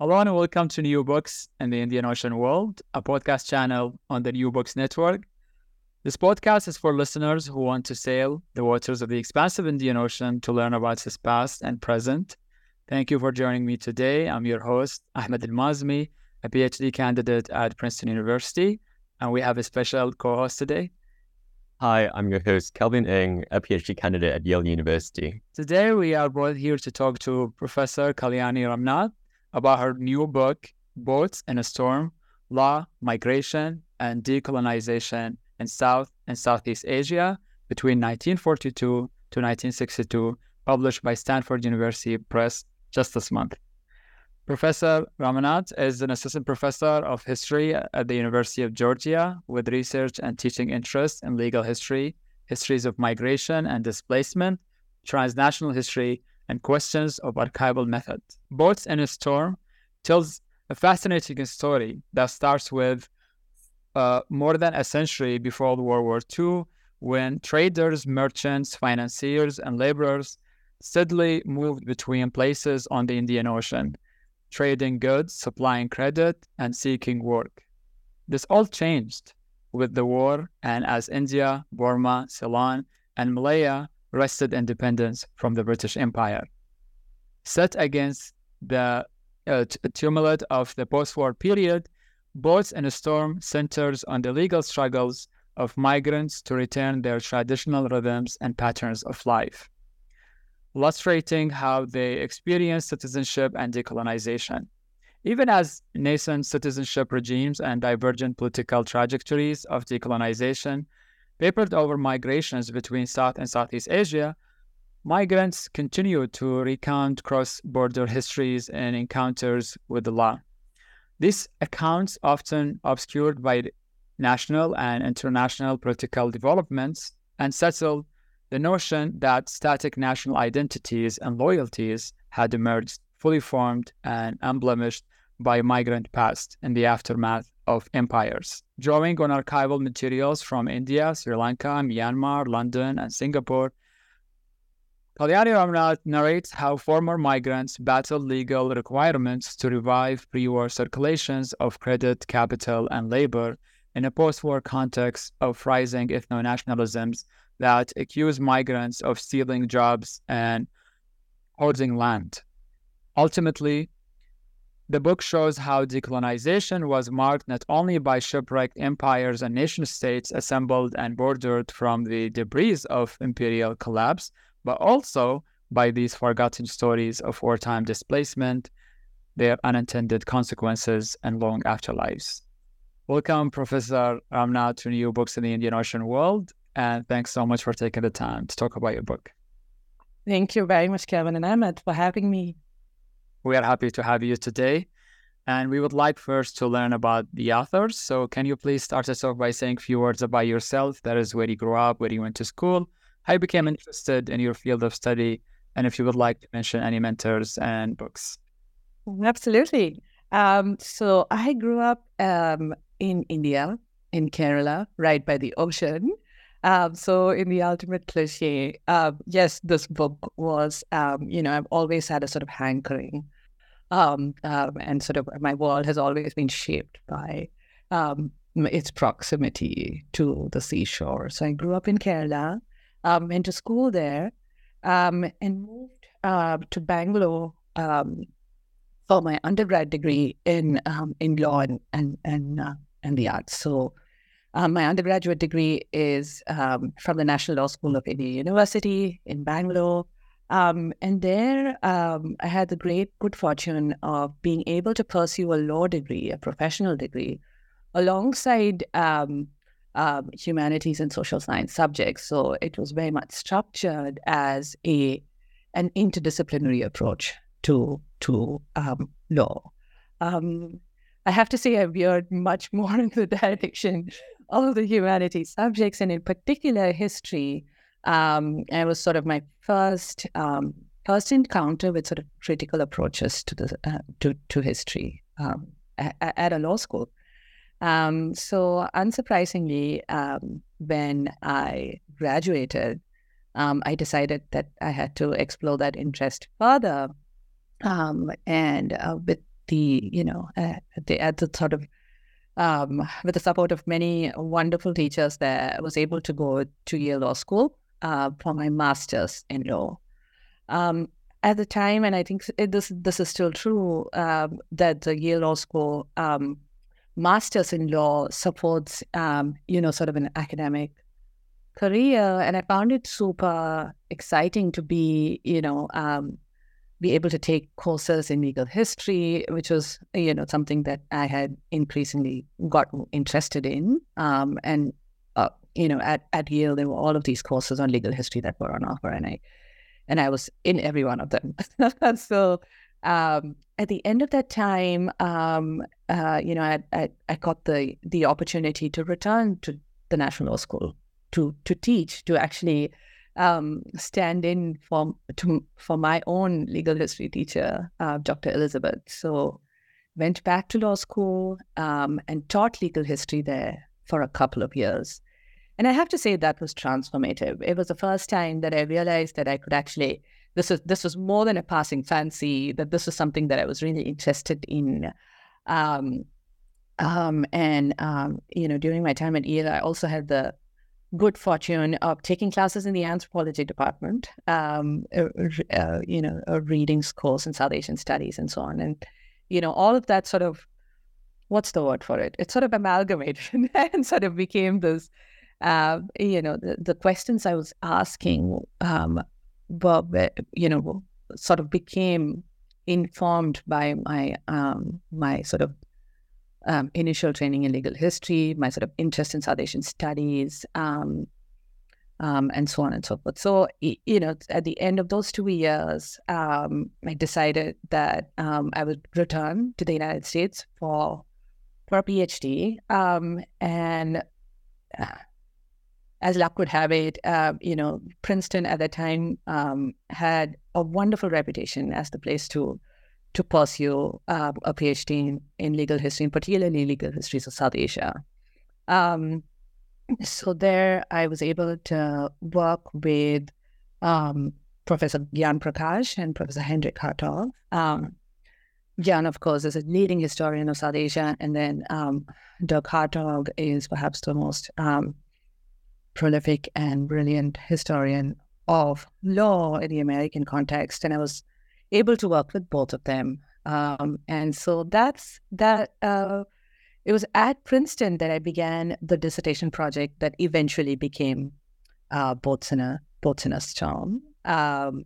Hello and welcome to New Books and the Indian Ocean World, a podcast channel on the New Books Network. This podcast is for listeners who want to sail the waters of the expansive Indian Ocean to learn about its past and present. Thank you for joining me today. I'm your host, Ahmed Al-Mazmi, a PhD candidate at Princeton University, and we have a special co-host today. Hi, I'm your host, Kelvin Ng, a PhD candidate at Yale University. Today, we are both here to talk to Professor Kalyani Ramnath about her new book, Boats in a Storm Law, Migration, and Decolonization in South and Southeast Asia between 1942 to 1962, published by Stanford University Press just this month. Professor Ramnath is an assistant professor of history at the University of Georgia with research and teaching interests in legal history, histories of migration and displacement, transnational history, and questions of archival method. Boats in a Storm tells a fascinating story that starts with uh, more than a century before World War II, when traders, merchants, financiers, and laborers steadily moved between places on the Indian Ocean, trading goods, supplying credit, and seeking work. This all changed with the war and as India, Burma, Ceylon, and Malaya wrested independence from the British Empire. Set against the uh, tumult of the post war period, Boats in a Storm centers on the legal struggles of migrants to return their traditional rhythms and patterns of life, illustrating how they experience citizenship and decolonization. Even as nascent citizenship regimes and divergent political trajectories of decolonization papered over migrations between South and Southeast Asia, migrants continue to recount cross border histories and encounters with the law. These accounts, often obscured by national and international political developments, and the notion that static national identities and loyalties had emerged fully formed and unblemished by migrant past in the aftermath of empires. Drawing on archival materials from India, Sri Lanka, Myanmar, London, and Singapore, Kalyani Ramnath narrates how former migrants battled legal requirements to revive pre-war circulations of credit, capital, and labor in a post-war context of rising ethno-nationalisms that accuse migrants of stealing jobs and hoarding land. Ultimately, the book shows how decolonization was marked not only by shipwrecked empires and nation states assembled and bordered from the debris of imperial collapse, but also by these forgotten stories of wartime displacement, their unintended consequences, and long afterlives. Welcome, Professor Ramnath, to New Books in the Indian Ocean World, and thanks so much for taking the time to talk about your book. Thank you very much, Kevin and Ahmed, for having me. We are happy to have you today. And we would like first to learn about the authors. So, can you please start us off by saying a few words about yourself? That is, where you grew up, where you went to school, how you became interested in your field of study, and if you would like to mention any mentors and books. Absolutely. Um, so I grew up um, in India, in Kerala, right by the ocean. Um, so in the ultimate cliche, uh, yes, this book was, um, you know, I've always had a sort of hankering, um, um, and sort of my world has always been shaped by its proximity to the seashore. So I grew up in Kerala, went to school there, and moved uh, to Bangalore for my undergrad degree in um, in law and and and, uh, and the arts. So um, my undergraduate degree is um, from the National Law School of India University in Bangalore. Um, and there, um, I had the great good fortune of being able to pursue a law degree, a professional degree, alongside um, humanities and social science subjects. So it was very much structured as a an interdisciplinary approach to to um, law. Um, I have to say, I veered much more in the direction of the humanities subjects, and in particular, history. Um, it was sort of my first um, first encounter with sort of critical approaches to the uh, to to history um, at, at, a law school. Um, so, unsurprisingly, when I graduated, I decided that I had to explore that interest further um, and uh, with the you know uh, the, at the sort of um, with the support of many wonderful teachers there I was able to go to Yale Law School uh, for my master's in law. Um, at the time, and I think this this is still true, um, that the Yale Law School um, master's in law supports um, you know sort of an academic career, and I found it super exciting to be you know um, be able to take courses in legal history, which was you know something that I had increasingly got interested in. Um, and uh, you know, at, at Yale, there were all of these courses on legal history that were on offer, and I and I was in every one of them. so um, at the end of that time, um, uh, you know, I, I, I got the the opportunity to return to the National Law School to to teach, to actually um, stand in for to, for my own legal history teacher, uh, Dr. Elizabeth. So went back to law school um, and taught legal history there for a couple of years. And I have to say that was transformative. It was the first time that I realized that I could actually this was this was more than a passing fancy. That this was something that I was really interested in. Um, um, and um, you know, during my time at Yale, I also had the good fortune of taking classes in the anthropology department, um, uh, uh, you know, a readings course in South Asian studies and so on. And, you know, all of that sort of, what's the word for it? It sort of amalgamated and sort of became this, uh, you know, the, the questions I was asking um, were, you know, sort of became informed by my um, my sort of um, initial training in legal history, my sort of interest in South Asian studies, um, um, and so on and so forth. So, you know, at the end of those two years, um, I decided that um, I would return to the United States for for a PhD. Um, and uh, as luck would have it, uh, you know, Princeton at the time had a wonderful reputation as the place to to pursue uh, a PhD in, in, legal history, and particularly legal histories of South Asia. Um, so there, I was able to work with um, Professor Gyan Prakash and Professor Hendrik Hartog. Um, Gyan, of course, is a leading historian of South Asia, and then um, Dirk Hartog is perhaps the most um, prolific and brilliant historian of law in the American context. And I was able to work with both of them. Um, and so that's that. Uh, it was at Princeton that I began the dissertation project that eventually became uh, Storm. Um,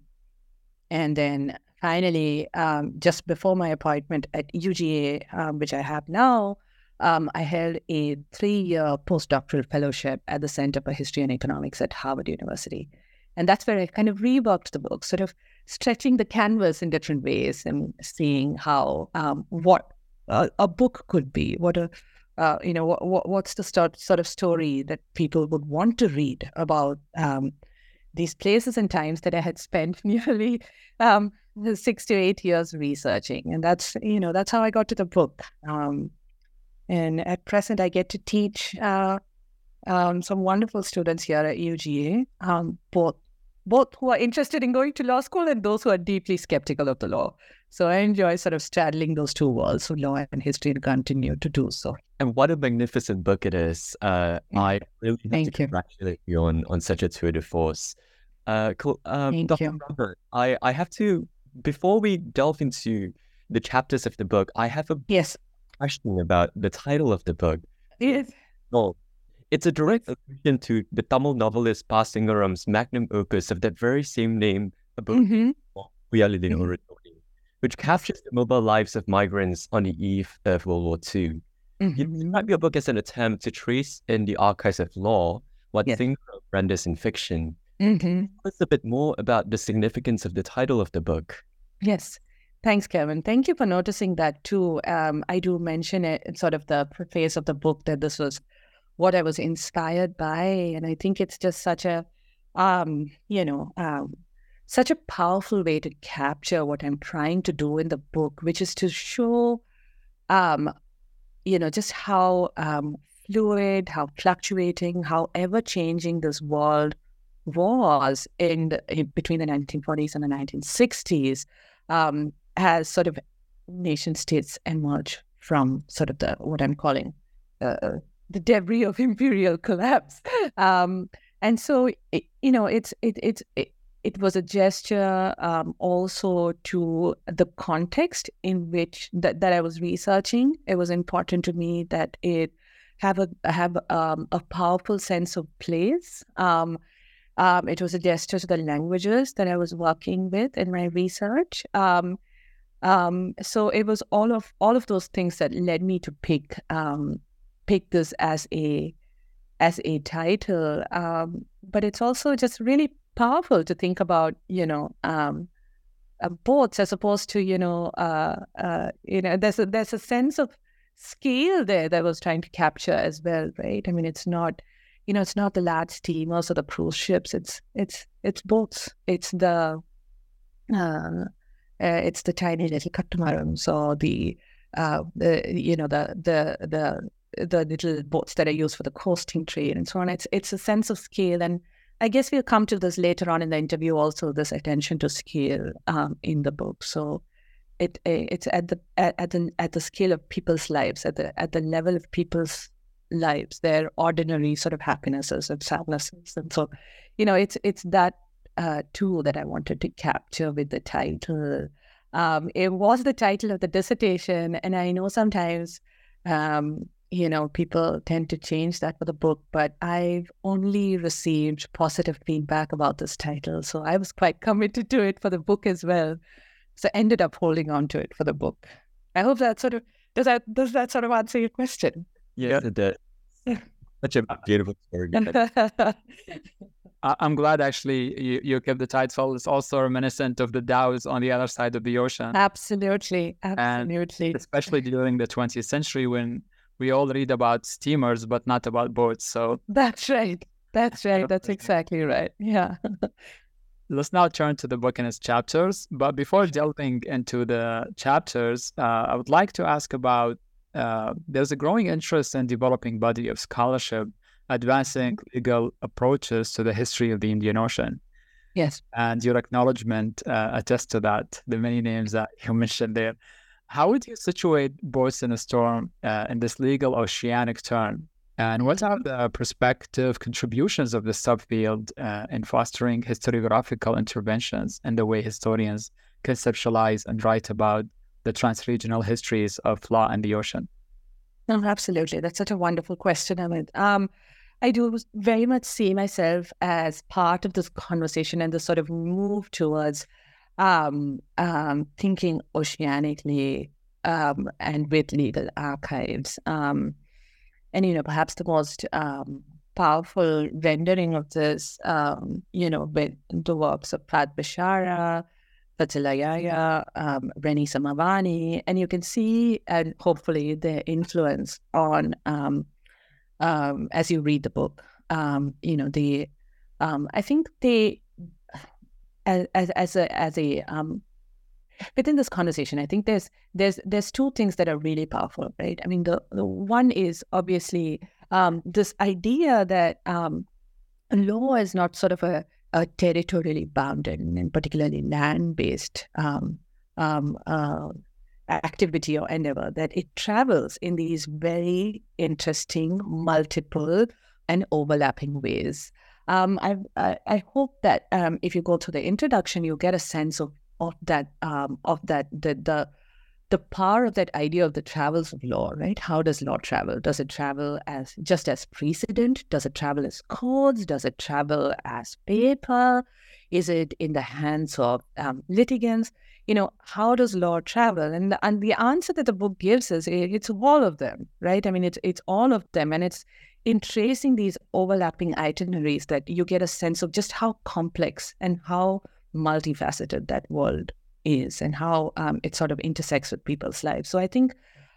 and then finally, um, just before my appointment at UGA, um, which I have now, um, I held a three-year postdoctoral fellowship at the Center for History and Economics at Harvard University. And that's where I kind of reworked the book, sort of stretching the canvas in different ways and seeing how um, what a, a, book could be, what a uh, you know what, what's the start, sort of story that people would want to read about um, these places and times that I had spent nearly um, six to eight years researching, and that's you know that's how I got to the book. Um, and at present, I get to teach uh, um, some wonderful students here at UGA, um, both both who are interested in going to law school and those who are deeply skeptical of the law. So I enjoy sort of straddling those two worlds of law and history and continue to do so. And what a magnificent book it is. Uh, I really have Thank to you. congratulate you on, on such a tour de force. Uh, cool. Um, Thank Dr. you. Robert, I, I have to, before we delve into the chapters of the book, I have a Yes. question about the title of the book. Yes. No, it's a direct allusion to the Tamil novelist Pa Singaram's magnum opus of that very same name, a book hmm Uyalidin Mhm. Which captures the mobile lives of migrants on the eve of World War II. You hmm describe your book as an attempt to trace in the archives of law what Yes. Singaram renders in fiction. hmm Tell us a bit more about the significance of the title of the book. Yes. Thanks, Kevin. Thank you for noticing that too. Um, I do mention it in sort of the preface of the book that this was what I was inspired by, and I think it's just such a, um, you know, um, such a powerful way to capture what I'm trying to do in the book, which is to show, um, you know, just how um, fluid, how fluctuating, how ever changing this world was in, the, in between the 1940s and the 1960s um, sort of nation states emerge from sort of the what I'm calling uh, the debris of imperial collapse. Um, and so, it, you know, it's it it it, was a gesture um, also to the context in which that, that I was researching. It was important to me that it have a have um, a powerful sense of place. Um, um, it was a gesture to the languages that I was working with in my research. Um, um, so it was all of all of those things that led me to pick pick this as a as a title. Um, but it's also just really powerful to think about, you know, um, uh, boats as opposed to, you know, uh, uh, you know, there's a there's a sense of scale there that I was trying to capture as well, right? I mean, it's not, you know, it's not the large steamers or the cruise ships. It's it's it's boats. It's the uh, uh, it's the tiny little catamarans or the uh, the you know the the the the little boats that are used for the coasting trade and so on. It's it's a sense of scale, and I guess we'll come to this later on in the interview. Also, this attention to scale um, in the book. So it it's at the at, at the at the scale of people's lives, at the at the level of people's lives, their ordinary sort of happinesses and sadnesses, and so you know it's it's that uh, tool that I wanted to capture with the title. Um, it was the title of the dissertation, and I know sometimes, um, you know, people tend to change that for the book, but I've only received positive feedback about this title, so I was quite committed to it for the book as well. So I ended up holding on to it for the book. I hope that sort of does that does that sort of answer your question? Yes, it did. Such a beautiful story. I- I'm glad actually you, you kept the title. It's also reminiscent of the Dhows on the other side of the ocean, absolutely, absolutely. especially during the 20th century when we all read about steamers but not about boats. So That's right. That's right. That's exactly right. Yeah. let's now turn to the book and its chapters. But before delving into the chapters, uh, I would like to ask about uh, there's a growing interest in developing body of scholarship advancing legal approaches to the history of the Indian Ocean. Yes. And your acknowledgement uh, attests to that, the many names that you mentioned there. How would you situate Boats in a Storm uh, in this legal oceanic turn? And what are the prospective contributions of this subfield uh, in fostering historiographical interventions and the way historians conceptualize and write about the transregional histories of law and the ocean? No, absolutely. That's such a wonderful question, Amit. Um, I do very much see myself as part of this conversation and this sort of move towards um, um, thinking oceanically um, and with legal archives. Um, and, you know, perhaps the most um, powerful rendering of this, um, you know, with the works of Fahad Bishara, Fadzilah Yahaya, um, Renisa Mawani, and you can see, and hopefully, their influence on, um, um, as you read the book, um, you know, the um, I think they, as as, as a as a um, within this conversation, I think there's there's there's two things that are really powerful, right? I mean, the, the one is obviously um, this idea that um, law is not sort of a, a territorially bounded and particularly land based um, um, uh, activity or endeavor, that it travels in these very interesting, multiple, and overlapping ways. Um, I, I, I hope that um, if you go to the introduction, you get a sense of of that um, of that the, the the power of that idea of the travels of law, right? How does law travel? Does it travel as just as precedent? Does it travel as codes? Does it travel as paper? Is it in the hands of um, litigants? You know, how does law travel? And and the answer that the book gives us, it's all of them, right? I mean, it's it's all of them, and it's in tracing these overlapping itineraries that you get a sense of just how complex and how multifaceted that world is and how um, it sort of intersects with people's lives. So I think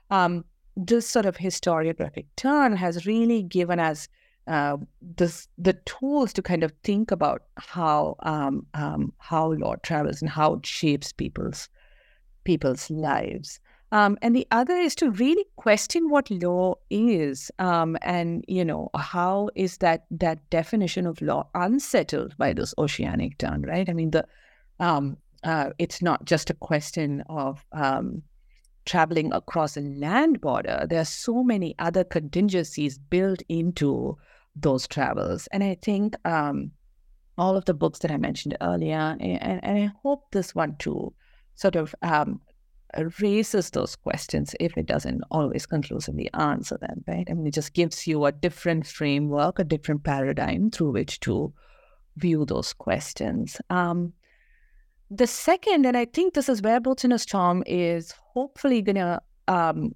um, this sort of historiographic turn has really given us uh, this, the tools to kind of think about how um, um how law travels and how it shapes people's people's lives. Um, and the other is to really question what law is, um, and you know how is that that definition of law unsettled by this oceanic turn, right? I mean, the um, uh, it's not just a question of um, traveling across a land border. There are so many other contingencies built into those travels, and I think um, all of the books that I mentioned earlier, and, and I hope this one too, sort of um, raises those questions if it doesn't always conclusively answer them, right? I mean, it just gives you a different framework, a different paradigm through which to view those questions. Um, the second, and I think this is where Boats in Storm is hopefully going to um,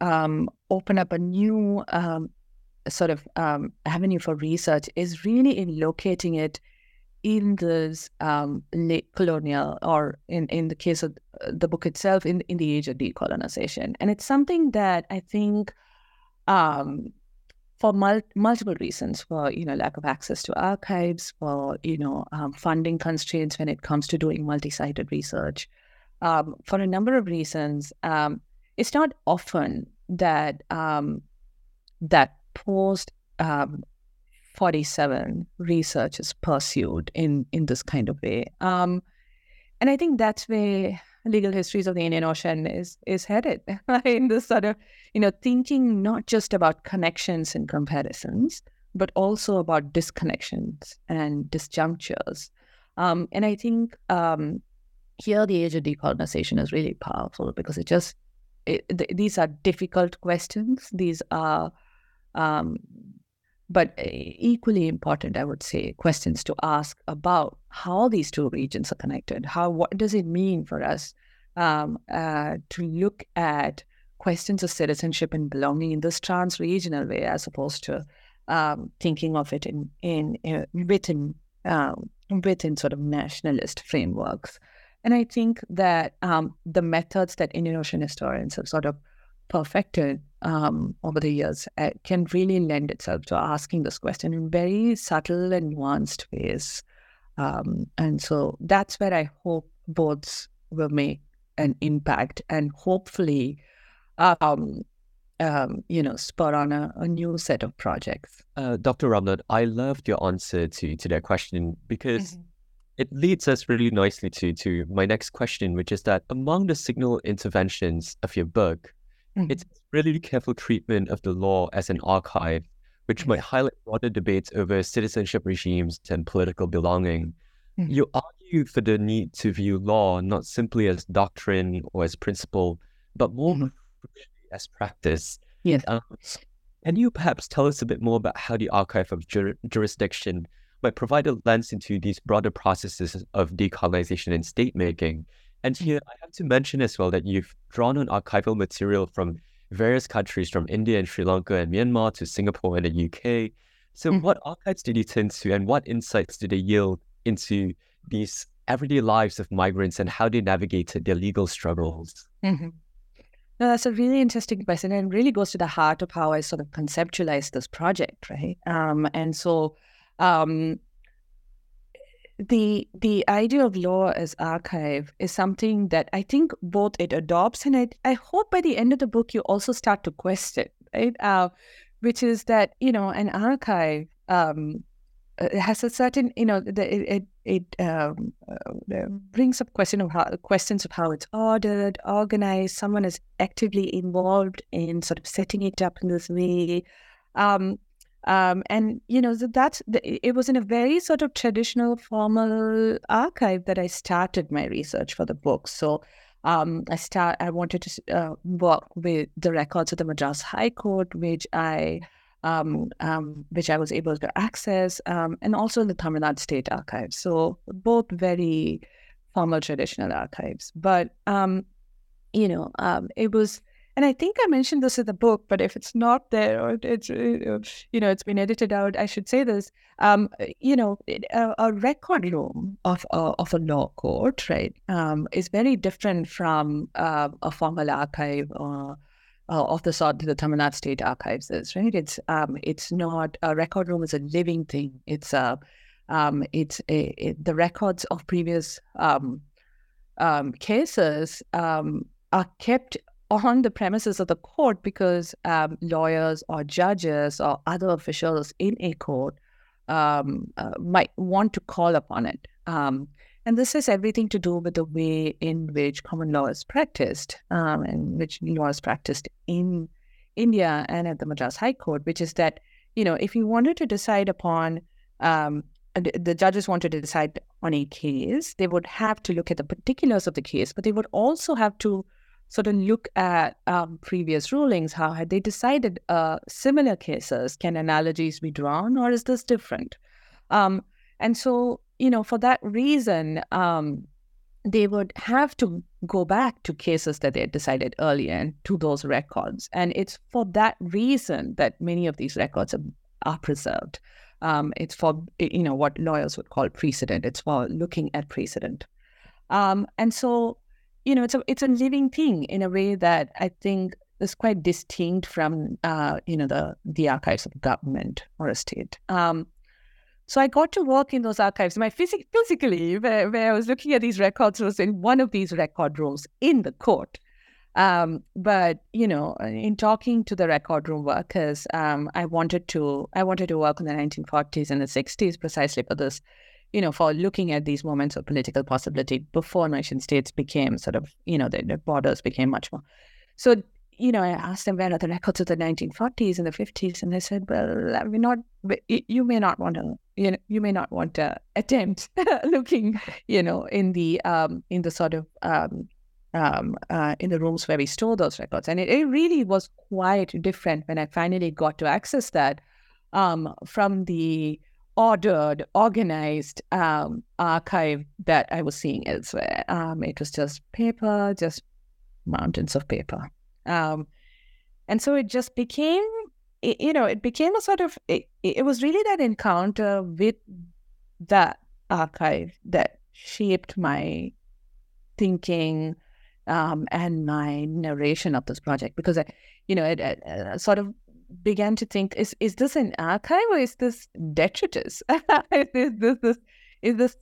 um, open up a new um, sort of um, avenue for research, is really in locating it in this um, late colonial, or in, in the case of uh, the book itself, in, in the age of decolonization. And it's something that I think um, for mul- multiple reasons, for you know lack of access to archives, for you know um, funding constraints when it comes to doing multi-sided research, um, for a number of reasons, um, it's not often that um, that post um, 47 research is pursued in in this kind of way. Um, and i think that's where legal histories of the indian ocean is is headed in this sort of you know thinking not just about connections and comparisons but also about disconnections and disjunctures. Um, and i think um, here the age of decolonization is really powerful because it just it, th- these are difficult questions. These are um, but eh, equally important, I would say, questions to ask about how these two regions are connected. How what does it mean for us um, uh, to look at questions of citizenship and belonging in this trans-regional way, as opposed to um, thinking of it in in, in uh, within um, within sort of nationalist frameworks. And I think that um, the methods that Indian Ocean historians have sort of perfected um, over the years uh, can really lend itself to asking this question in very subtle and nuanced ways. Um, and so that's where I hope boats will make an impact and hopefully, um, um, you know, spur on a, a, new set of projects. Uh, Dr. Ramnath, I loved your answer to, to that question because mm-hmm. it leads us really nicely to, to my next question, which is that among the signal interventions of your book, Mm-hmm. It's really careful treatment of the law as an archive, which might highlight broader debates over citizenship regimes and political belonging. Mm-hmm. You argue for the need to view law not simply as doctrine or as principle, but more mm-hmm. as practice. Yes. Um, can you perhaps tell us a bit more about how the archive of jur- jurisdiction might provide a lens into these broader processes of decolonization and state making? And here I have to mention as well that you've drawn on archival material from various countries from India and Sri Lanka and Myanmar to Singapore and the UK. So mm-hmm. what archives did you turn to and what insights did they yield into these everyday lives of migrants and how they navigated their legal struggles? Mm-hmm. No, that's a really interesting question and really goes to the heart of how I sort of conceptualized this project, right? Um, and so um, the the idea of law as archive is something that I think both it adopts and I, I hope by the end of the book you also start to question, right? Uh, which is that you know an archive um, uh, has a certain you know the, it it um, uh, brings up question of how questions of how it's ordered, organized. Someone is actively involved in sort of setting it up in this way. Um, um, and you know that's it was in a very sort of traditional formal archive that I started my research for the book. So um, I start I wanted to uh, work with the records of the Madras High Court, which I um, um, which I was able to access, um, and also the Tamil Nadu State Archives. So both very formal traditional archives. But um, you know, it was and I think I mentioned this in the book, but if it's not there or it's uh, you know it's been edited out, I should say this. Um, you know, a, a record room of uh, of a law court, right, um, is very different from uh, a formal archive or. Uh, of the sort that the Tamil Nadu State Archives is, right? It's um, it's not a record room is a living thing. It's a um, it's a, it, the records of previous um, um, cases um, are kept on the premises of the court because um, lawyers or judges or other officials in a court um, uh, might want to call upon it. Um, and this has everything to do with the way in which common law is practiced um, and which law is practiced in India and at the Madras High Court, which is that, you know, if you wanted to decide upon um, the judges wanted to decide on a case, they would have to look at the particulars of the case, but they would also have to sort of look at um, previous rulings. How had they decided uh, similar cases? Can analogies be drawn, or is this different? Um, and so, you know, for that reason, um, they would have to go back to cases that they had decided earlier and to those records. And it's for that reason that many of these records are, are preserved. Um, it's for you know what lawyers would call precedent. It's for looking at precedent. Um, and so you know, it's a it's a living thing in a way that I think is quite distinct from uh, you know the the archives of government or a state. Um, so I got to work in those archives. My phys- physically, where, where I was looking at these records, was in one of these record rooms in the court. Um, but you know, in talking to the record room workers, um, I wanted to I wanted to work in the 1940s and the 60s precisely for this you know, for looking at these moments of political possibility before nation states became sort of, you know, their, the borders became much more. So, you know, I asked them where are the records of the 1940s and the 50s, and they said, well, mean, not you may not want to, you know, you may not want to attempt looking, you know, in the um, in the sort of um, um, uh, in the rooms where we store those records, and it, it really was quite different when I finally got to access that um, from the ordered, organized um, archive that I was seeing elsewhere. Um, it was just paper, just mountains of paper. Um, and so it just became, it, you know, it became a sort of, it, it was really that encounter with that archive that shaped my thinking um, and my narration of this project because I, you know, it, it, it sort of began to think: is is this an archive or is this detritus? is this, this is this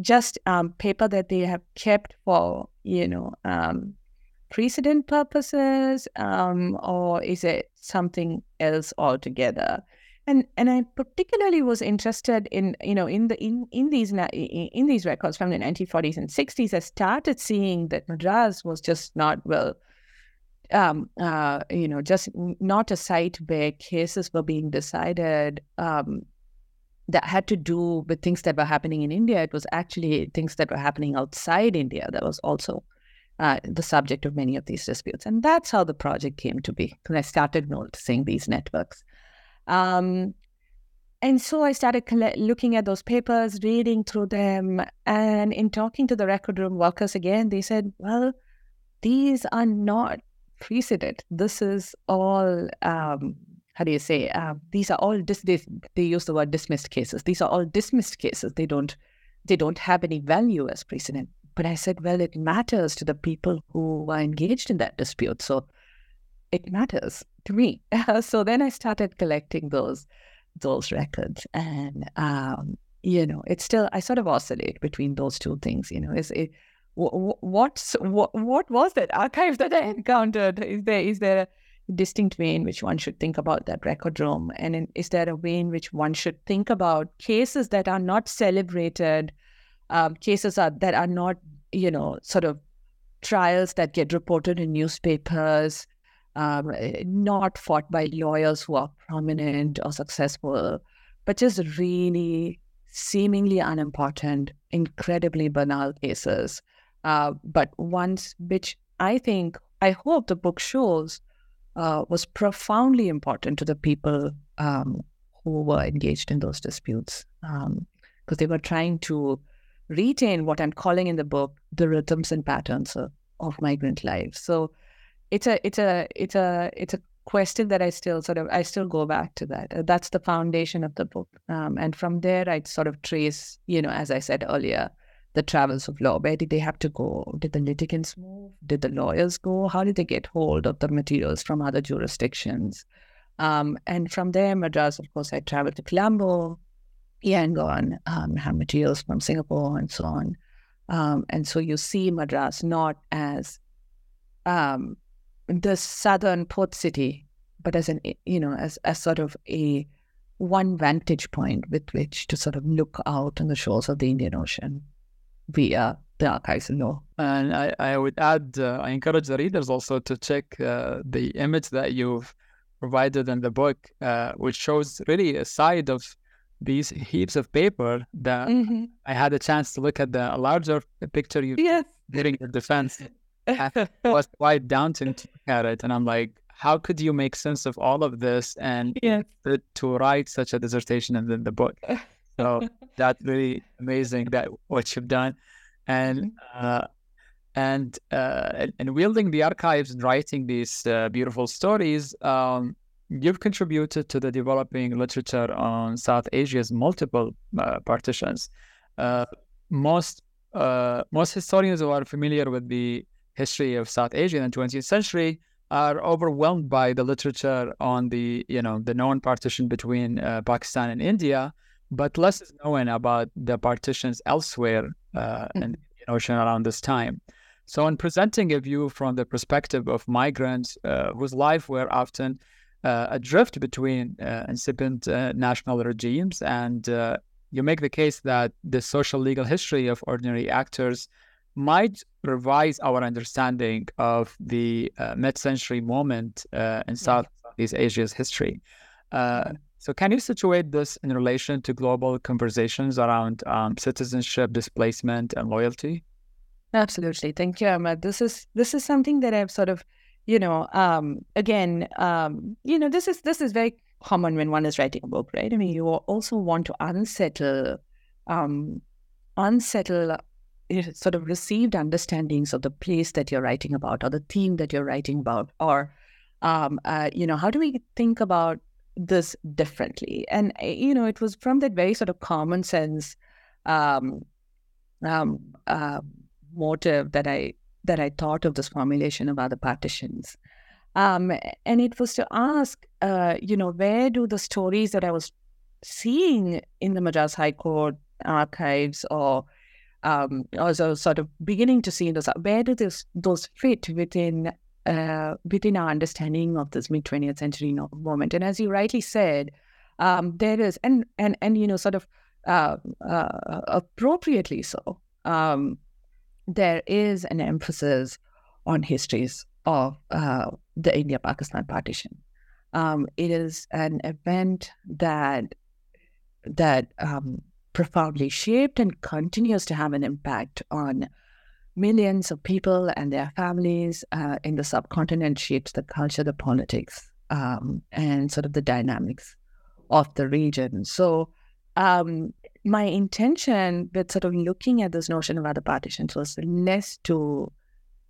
just um, paper that they have kept for you know um, precedent purposes, um, or is it something else altogether? And and I particularly was interested in you know in the in in these in these records from the 1940s and 60s. I started seeing that Madras was just not well um, uh, you know, just not a site where cases were being decided um, that had to do with things that were happening in India. It was actually things that were happening outside India that was also uh, the subject of many of these disputes. And that's how the project came to be when I started noticing these networks. Um, and so I started looking at those papers, reading through them, and in talking to the record room workers again, they said, well, these are not precedent. This is all, um, how do you say, uh, these are all, dis- they, they use the word dismissed cases. These are all dismissed cases. They don't, they don't have any value as precedent. But I said, well, it matters to the people who are engaged in that dispute. So it matters to me. so then I started collecting those those records and um, you know, it's still I sort of oscillate between those two things. You know, is it what's what what was that archive that I encountered? Is there is there a distinct way in which one should think about that record room, and in, is there a way in which one should think about cases that are not celebrated, um, cases are, that are not you know sort of trials that get reported in newspapers, um, not fought by lawyers who are prominent or successful, but just really seemingly unimportant, incredibly banal cases uh, but ones which I think, I hope the book shows uh, was profoundly important to the people um, who were engaged in those disputes because um, they were trying to retain what I'm calling in the book the rhythms and patterns of, of migrant lives. So it's a it's a it's a it's a question that I still sort of I still go back to that. That's the foundation of the book, um, and from there I sort of trace, you know, as I said earlier, the travels of law. Where did they have to go? Did the litigants move? Did the lawyers go? How did they get hold of the materials from other jurisdictions? Um, and from there, Madras, of course, I traveled to Colombo, Yangon, um, have materials from Singapore and so on. Um, and so you see Madras not as um, the southern port city, but as an you know as as sort of a one vantage point with which to sort of look out on the shores of the Indian Ocean via the archives and. And I, I would add, uh, I encourage the readers also to check uh, the image that you've provided in the book, uh, which shows really a side of these heaps of paper that mm-hmm. I had a chance to look at the larger picture you yes. during your defense. it was quite daunting to look at it. And I'm like, how could you make sense of all of this and yes. to, to write such a dissertation in the, the book? So that's really amazing that what you've done, and mm-hmm. uh, and uh, and wielding the archives and writing these uh, beautiful stories. Um, you've contributed to the developing literature on South Asia's multiple uh, partitions. Uh, most uh, most historians who are familiar with the history of South Asia in the 20th century are overwhelmed by the literature on the you know the known partition between uh, Pakistan and India, but less is known about the partitions elsewhere uh, mm-hmm. in the ocean around this time. So, in presenting a view from the perspective of migrants uh, whose life were often uh, adrift between uh, incipient uh, national regimes, and uh, you make the case that the social legal history of ordinary actors might revise our understanding of the mid-century moment in Southeast Asia's history. Mm-hmm. So, can you situate this in relation to global conversations around um, citizenship, displacement, and loyalty? Absolutely. Thank you, Ahmed. This is this is something that I've sort of, you know, um, again, um, you know, this is this is very common when one is writing a book, right? I mean, you also want to unsettle, um, unsettle uh, sort of received understandings of the place that you're writing about, or the theme that you're writing about, or um, uh, you know, how do we think about this differently. And, eh, you know, it was from that very sort of common sense um, um, uh, motive that I that I thought of this formulation of other partitions. Um, and it was to ask, uh, you know, where do the stories that I was seeing in the Madras High Court archives or um, also sort of beginning to see in those, where do those, those fit within uh, within our understanding of this mid 20th century moment. And as you rightly said, um, there is, and and and you know, sort of uh, uh, appropriately so, um, there is an emphasis on histories of uh, the India-Pakistan partition. Um, it is an event that that um, profoundly shaped and continues to have an impact on millions of people and their families uh, in the subcontinent shapes the culture, the politics, um, and sort of the dynamics of the region. So, um, my intention with sort of looking at this notion of other partitions was less to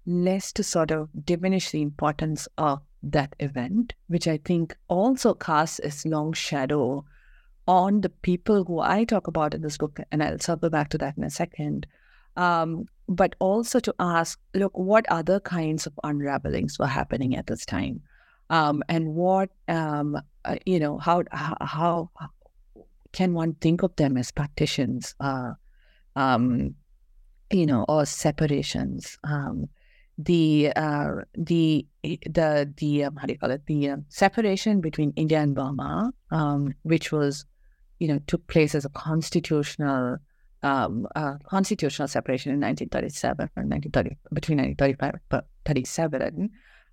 less to sort of diminish the importance of that event, which I think also casts its long shadow on the people who I talk about in this book, and I'll circle back to that in a second, um, but also to ask, look, what other kinds of unravelings were happening at this time, um, and what um, uh, you know, how, how, can one think of them as partitions, uh, um, you know, or separations? Um, the uh, the the the um, how do you call it? The um, separation between India and Burma, um, which was, you know, took place as a constitutional um, uh, constitutional separation in 1937 or 1930 between 1935 and 37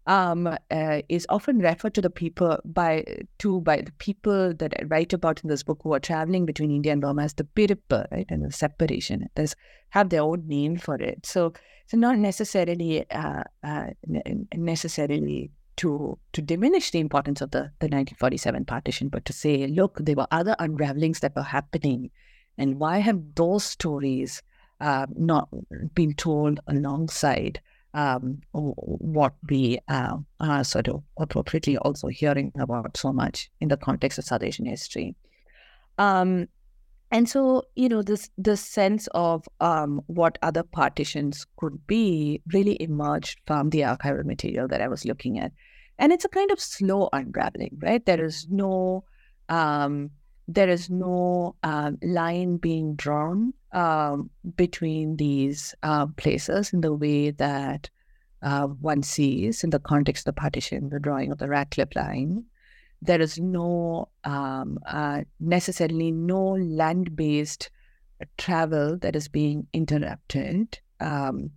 um, uh, is often referred to the people by to by the people that I write about in this book who are traveling between India and Burma as the Pirippa, right, and the separation. There's have their own name for it. So it's not necessarily uh, uh, necessarily to to diminish the importance of the, the 1947 partition, but to say, look, there were other unravelings that were happening, and why have those stories uh, not been told alongside? um, what we uh, are sort of appropriately also hearing about so much in the context of South Asian history. Um, and so, you know, this this sense of um, what other partitions could be really emerged from the archival material that I was looking at, and it's a kind of slow unraveling, right? There is no um, there is no um, line being drawn um, between these uh, places in the way that uh, one sees in the context of the partition, the drawing of the Radcliffe line. There is no um, uh, necessarily no land-based travel that is being interrupted um,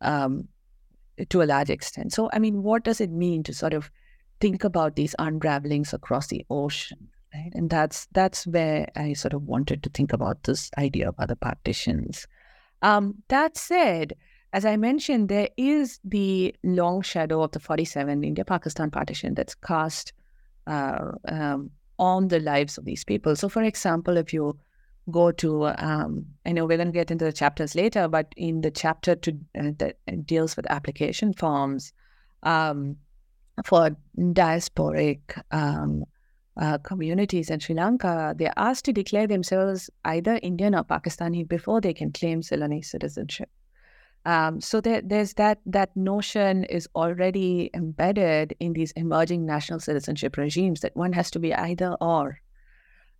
um, to a large extent. So, I mean, what does it mean to sort of think about these unravelings across the ocean? Right? And that's that's where I sort of wanted to think about this idea of other partitions. Um, that said, as I mentioned, there is the long shadow of the 47 India Pakistan partition that's cast uh, um, on the lives of these people. So, for example, if you go to, um, I know we're going to get into the chapters later, but in the chapter to, uh, that deals with application forms um, for diasporic um, uh, communities in Sri Lanka, they're asked to declare themselves either Indian or Pakistani before they can claim Ceylonese citizenship. Um, so there, there's that that notion is already embedded in these emerging national citizenship regimes that one has to be either or.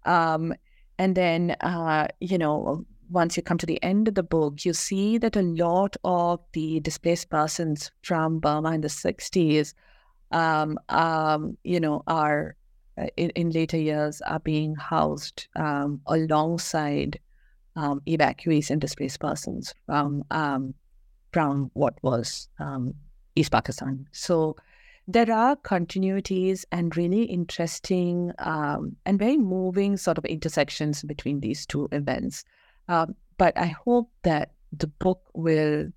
Um, and then, uh, you know, once you come to the end of the book, you see that a lot of the displaced persons from Burma in the 60s, um, um, you know, are in, in, later years are being housed um, alongside um, evacuees and displaced persons from um, from what was um, East Pakistan. So there are continuities and really interesting um, and very moving sort of intersections between these two events. Um, but I hope that the book will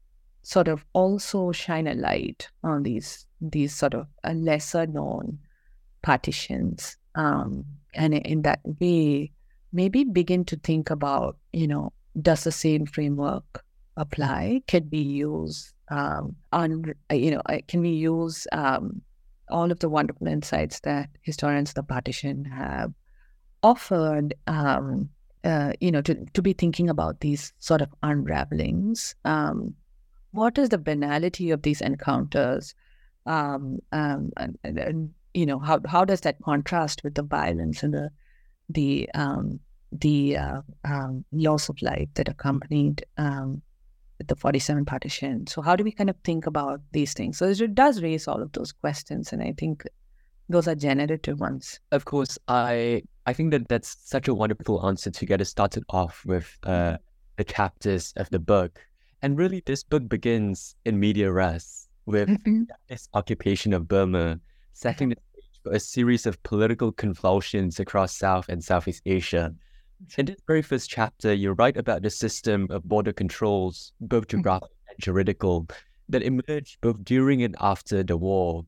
sort of also shine a light on these these sort of uh, lesser known partitions, um, and in that way, maybe begin to think about you know does the same framework apply? Can be used um, on you know can we use um, all of the wonderful insights that historians of the partition have offered um, uh, you know to, to be thinking about these sort of unravelings? Um, what is the banality of these encounters? Um, um, and, and, you know how, how does that contrast with the violence and the the the uh, loss of life that accompanied um, the 47 partition. So how do we kind of think about these things? So it does raise all of those questions, and I think those are generative ones. Of course, I I think that that's such a wonderful answer to get us started off with uh, the chapters of the book. And really, this book begins in media res with mm-hmm. this occupation of Burma, setting the stage for a series of political convulsions across South and Southeast Asia in this very first chapter, you write about the system of border controls, both mm-hmm. geographic and juridical, that emerged both during and after the war.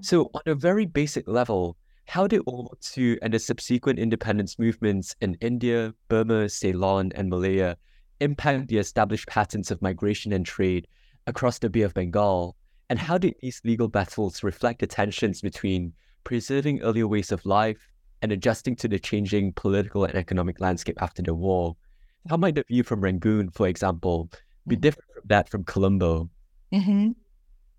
So, mm-hmm. on a very basic level, how did World War II and the subsequent independence movements in India, Burma, Ceylon, and Malaya impact the established patterns of migration and trade across the Bay of Bengal? And how did these legal battles reflect the tensions between preserving earlier ways of life and adjusting to the changing political and economic landscape after the war. How might the view from Rangoon, for example, be mm-hmm. different from that from Colombo? Mm-hmm.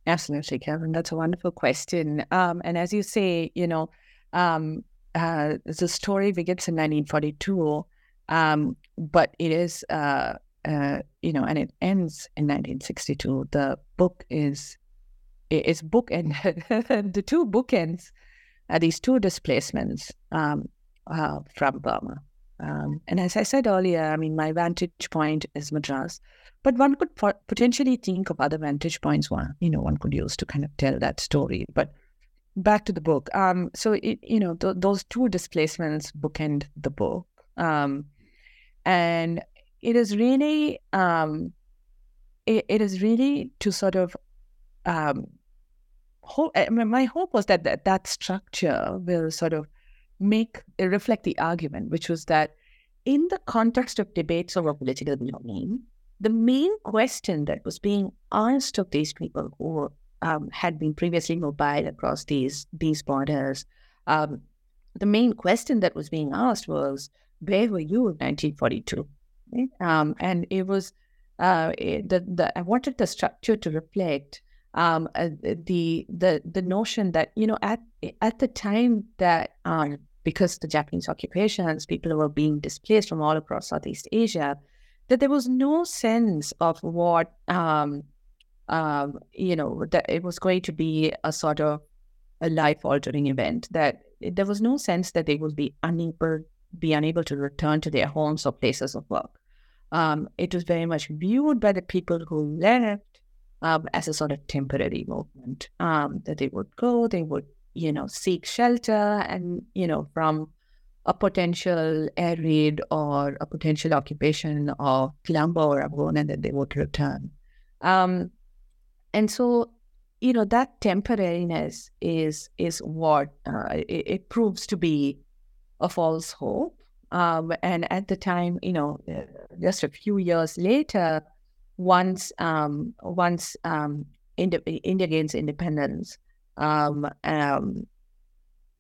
Absolutely, Kevin. That's a wonderful question. Um, and as you say, you know, um, uh, the story begins in 1942, Um, but it is, uh, uh, you know, and it ends in 1962. The book is is bookend. the two bookends are these two displacements um, uh, from Burma. Um, and as I said earlier, I mean, my vantage point is Madras, but one could potentially think of other vantage points. One, you know, one could use to kind of tell that story. But back to the book. Um, so it, you know, th- those two displacements bookend the book, um, and it is really, um, it, it is really to sort of hope, my hope was that, that that structure will sort of make reflect the argument, which was that in the context of debates over political belonging, the main question that was being asked of these people who um, had been previously mobile across these these borders, um, the main question that was being asked was, "Where were you in 1942?" Right? Um, and it was uh, the, the I wanted the structure to reflect um, uh, the the the notion that you know at at the time that um, because the Japanese occupations, people were being displaced from all across Southeast Asia, that there was no sense of what um, um, you know that it was going to be a sort of a life altering event. That there was no sense that they would be unable be unable to return to their homes or places of work. Um, it was very much viewed by the people who left um, as a sort of temporary movement. Um, that they would go, they would, you know, seek shelter and, you know, from a potential air raid or a potential occupation of Colombo or Avon, and then they would return. Um, and so, you know, that temporariness is is what uh, it, it, proves to be a false hope. Um, and at the time, you know, uh, just a few years later, once um, once um, India, gains independence, um, um,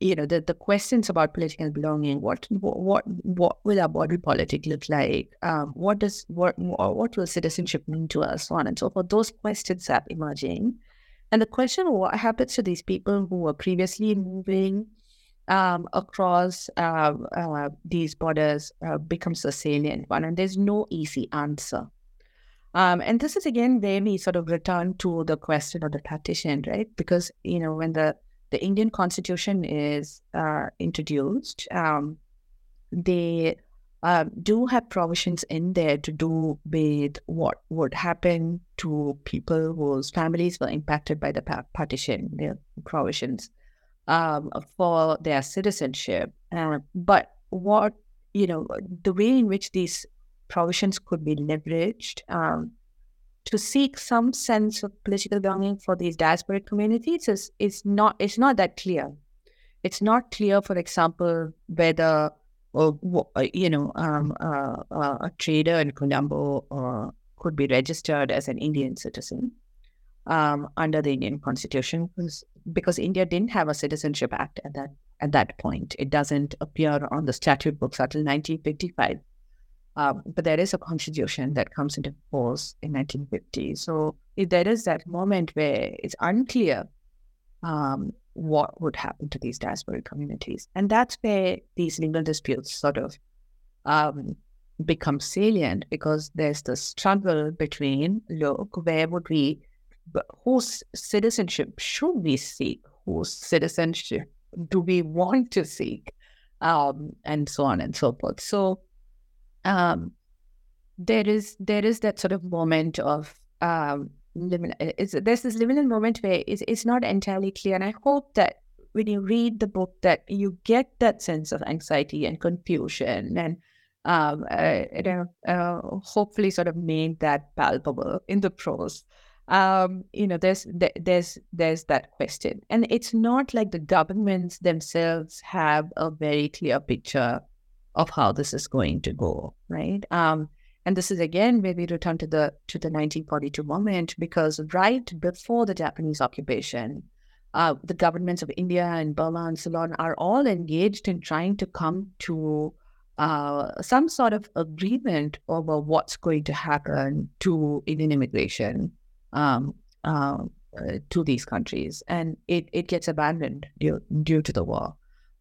you know the, the questions about political belonging. What what what will our body politic look like? Um, what does what what will citizenship mean to us? So on and so forth. Those questions are emerging, and the question what happens to these people who were previously moving um, across uh, uh, these borders uh, becomes a salient one, and there's no easy answer. Um, and this is again where sort of return to the question of the partition, right? Because you know when the the Indian Constitution is uh, introduced, um, they uh, do have provisions in there to do with what would happen to people whose families were impacted by the partition. Their provisions um, for their citizenship, uh, but what you know the way in which these provisions could be leveraged um, to seek some sense of political belonging for these diasporic communities is, is not it's not that clear. It's not clear, for example, whether or, uh, you know um, uh, uh, a trader in Colombo uh, could be registered as an Indian citizen um, under the Indian Constitution, because, because India didn't have a Citizenship Act at that at that point. It doesn't appear on the statute books until 1955. Um, but there is a constitution that comes into force in 1950. So if there is that moment where it's unclear um, what would happen to these diasporic communities, and that's where these legal disputes sort of um, become salient because there's the struggle between look, where would we, whose citizenship should we seek? Whose citizenship do we want to seek? Um, and so on and so forth. So um, there is there is that sort of moment of um, there's this liminal moment where it's, it's not entirely clear, and I hope that when you read the book, that you get that sense of anxiety and confusion, and um, uh, you know, uh, hopefully, sort of made that palpable in the prose. Um, you know, there's there's there's that question, and it's not like the governments themselves have a very clear picture of how this is going to go, right? Um, and this is again where we return to the to the 1942 moment because right before the Japanese occupation, uh, the governments of India and Burma and Ceylon are all engaged in trying to come to uh, some sort of agreement over what's going to happen to Indian immigration um, uh, to these countries, and it, it gets abandoned due, due to the war.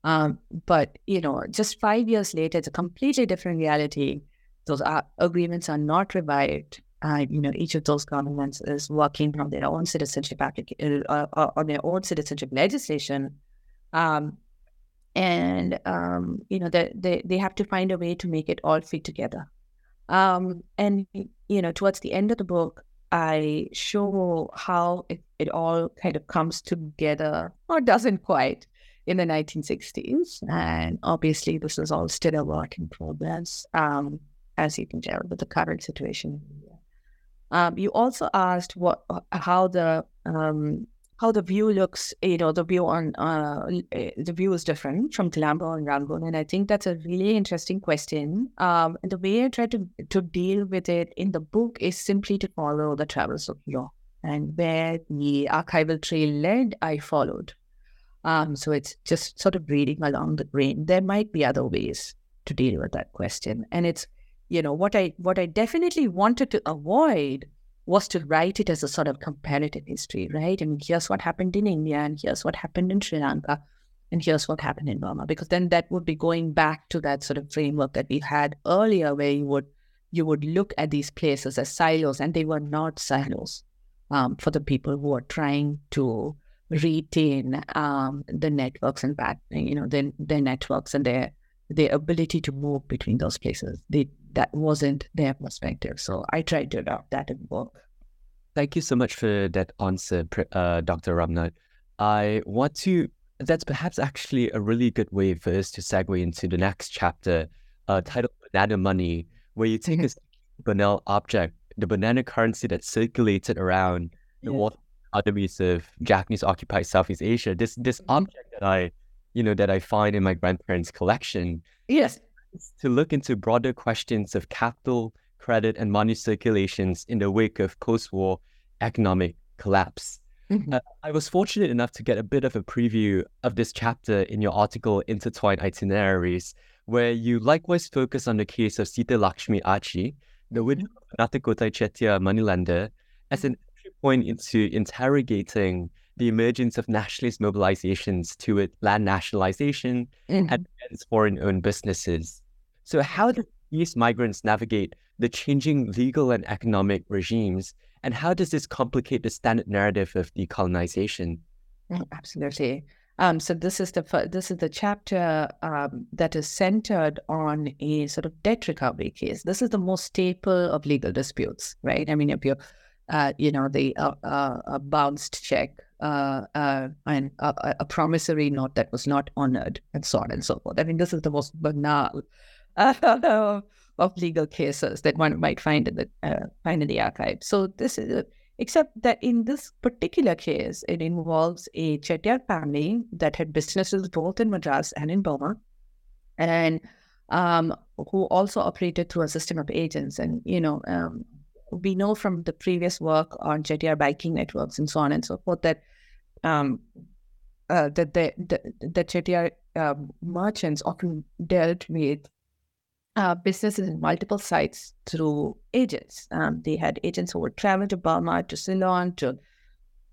Um, but you know, just five years later, it's a completely different reality. Those agreements are not revived. Uh, you know, each of those governments is working on their own citizenship application, uh, uh, on their own citizenship legislation, um, and um, you know, they, they they have to find a way to make it all fit together. Um, and you know, towards the end of the book, I show how it, it all kind of comes together, or doesn't quite, in the 1960s. And obviously, this is all still a work in progress, um, as you can tell with the current situation. Um, you also asked what how the um, how the view looks, you know, the view on uh, eh, the view is different from Colombo and Rangoon, and I think that's a really interesting question. Um, and the way I try to to deal with it in the book is simply to follow the travels of law, and where the archival trail led, I followed. Um, so it's just sort of reading along the grain. There might be other ways to deal with that question, and it's you know what I what I definitely wanted to avoid was to write it as a sort of comparative history, right? And here's what happened in India, and here's what happened in Sri Lanka, and here's what happened in Burma, because then that would be going back to that sort of framework that we had earlier, where you would you would look at these places as silos, and they were not silos um, for the people who are trying to retain um, the networks and back, you know, their, their networks and their their ability to move between those places. They that wasn't their perspective. So I tried to adopt that in work. Thank you so much for that answer, uh, Dr. Ramnath. I want to, that's perhaps actually a really good way for us to segue into the next chapter uh, titled Banana Money, where you take a banal object, the banana currency that circulated around the yeah. water of Japanese occupied Southeast Asia. This this mm-hmm. object that I, you know, that I find in my grandparents' collection. Yes to look into broader questions of capital, credit, and money circulations in the wake of post war economic collapse. Mm-hmm. Uh, I was fortunate enough to get a bit of a preview of this chapter in your article, Intertwined Itineraries, where you likewise focus on the case of Sita Lakshmi Achi, the widow mm-hmm. of a Nattukottai Chettiar moneylender, as an entry point into interrogating the emergence of nationalist mobilizations toward land nationalization mm-hmm. and foreign owned businesses. So, how do these migrants navigate the changing legal and economic regimes? And how does this complicate the standard narrative of decolonization? Absolutely. Um, so this is the this is the chapter um, that is centered on a sort of debt recovery case. This is the most staple of legal disputes, right? I mean, if you uh, you know, the uh, uh, a bounced check uh, uh, and a, a, promissory note that was not honored, and so on and so forth. I mean, this is the most banal uh, of legal cases that one might find in the find in the archive. So this is, except that in this particular case, it involves a Chettiar family that had businesses both in Madras and in Burma, and um, who also operated through a system of agents. And you know, um, we know from the previous work on Chettiar biking networks and so on and so forth that um, uh, that the, the, the Chettiar um, merchants often dealt with uh, businesses in multiple sites through agents. Um, they had agents who would travel to Burma, to Ceylon, to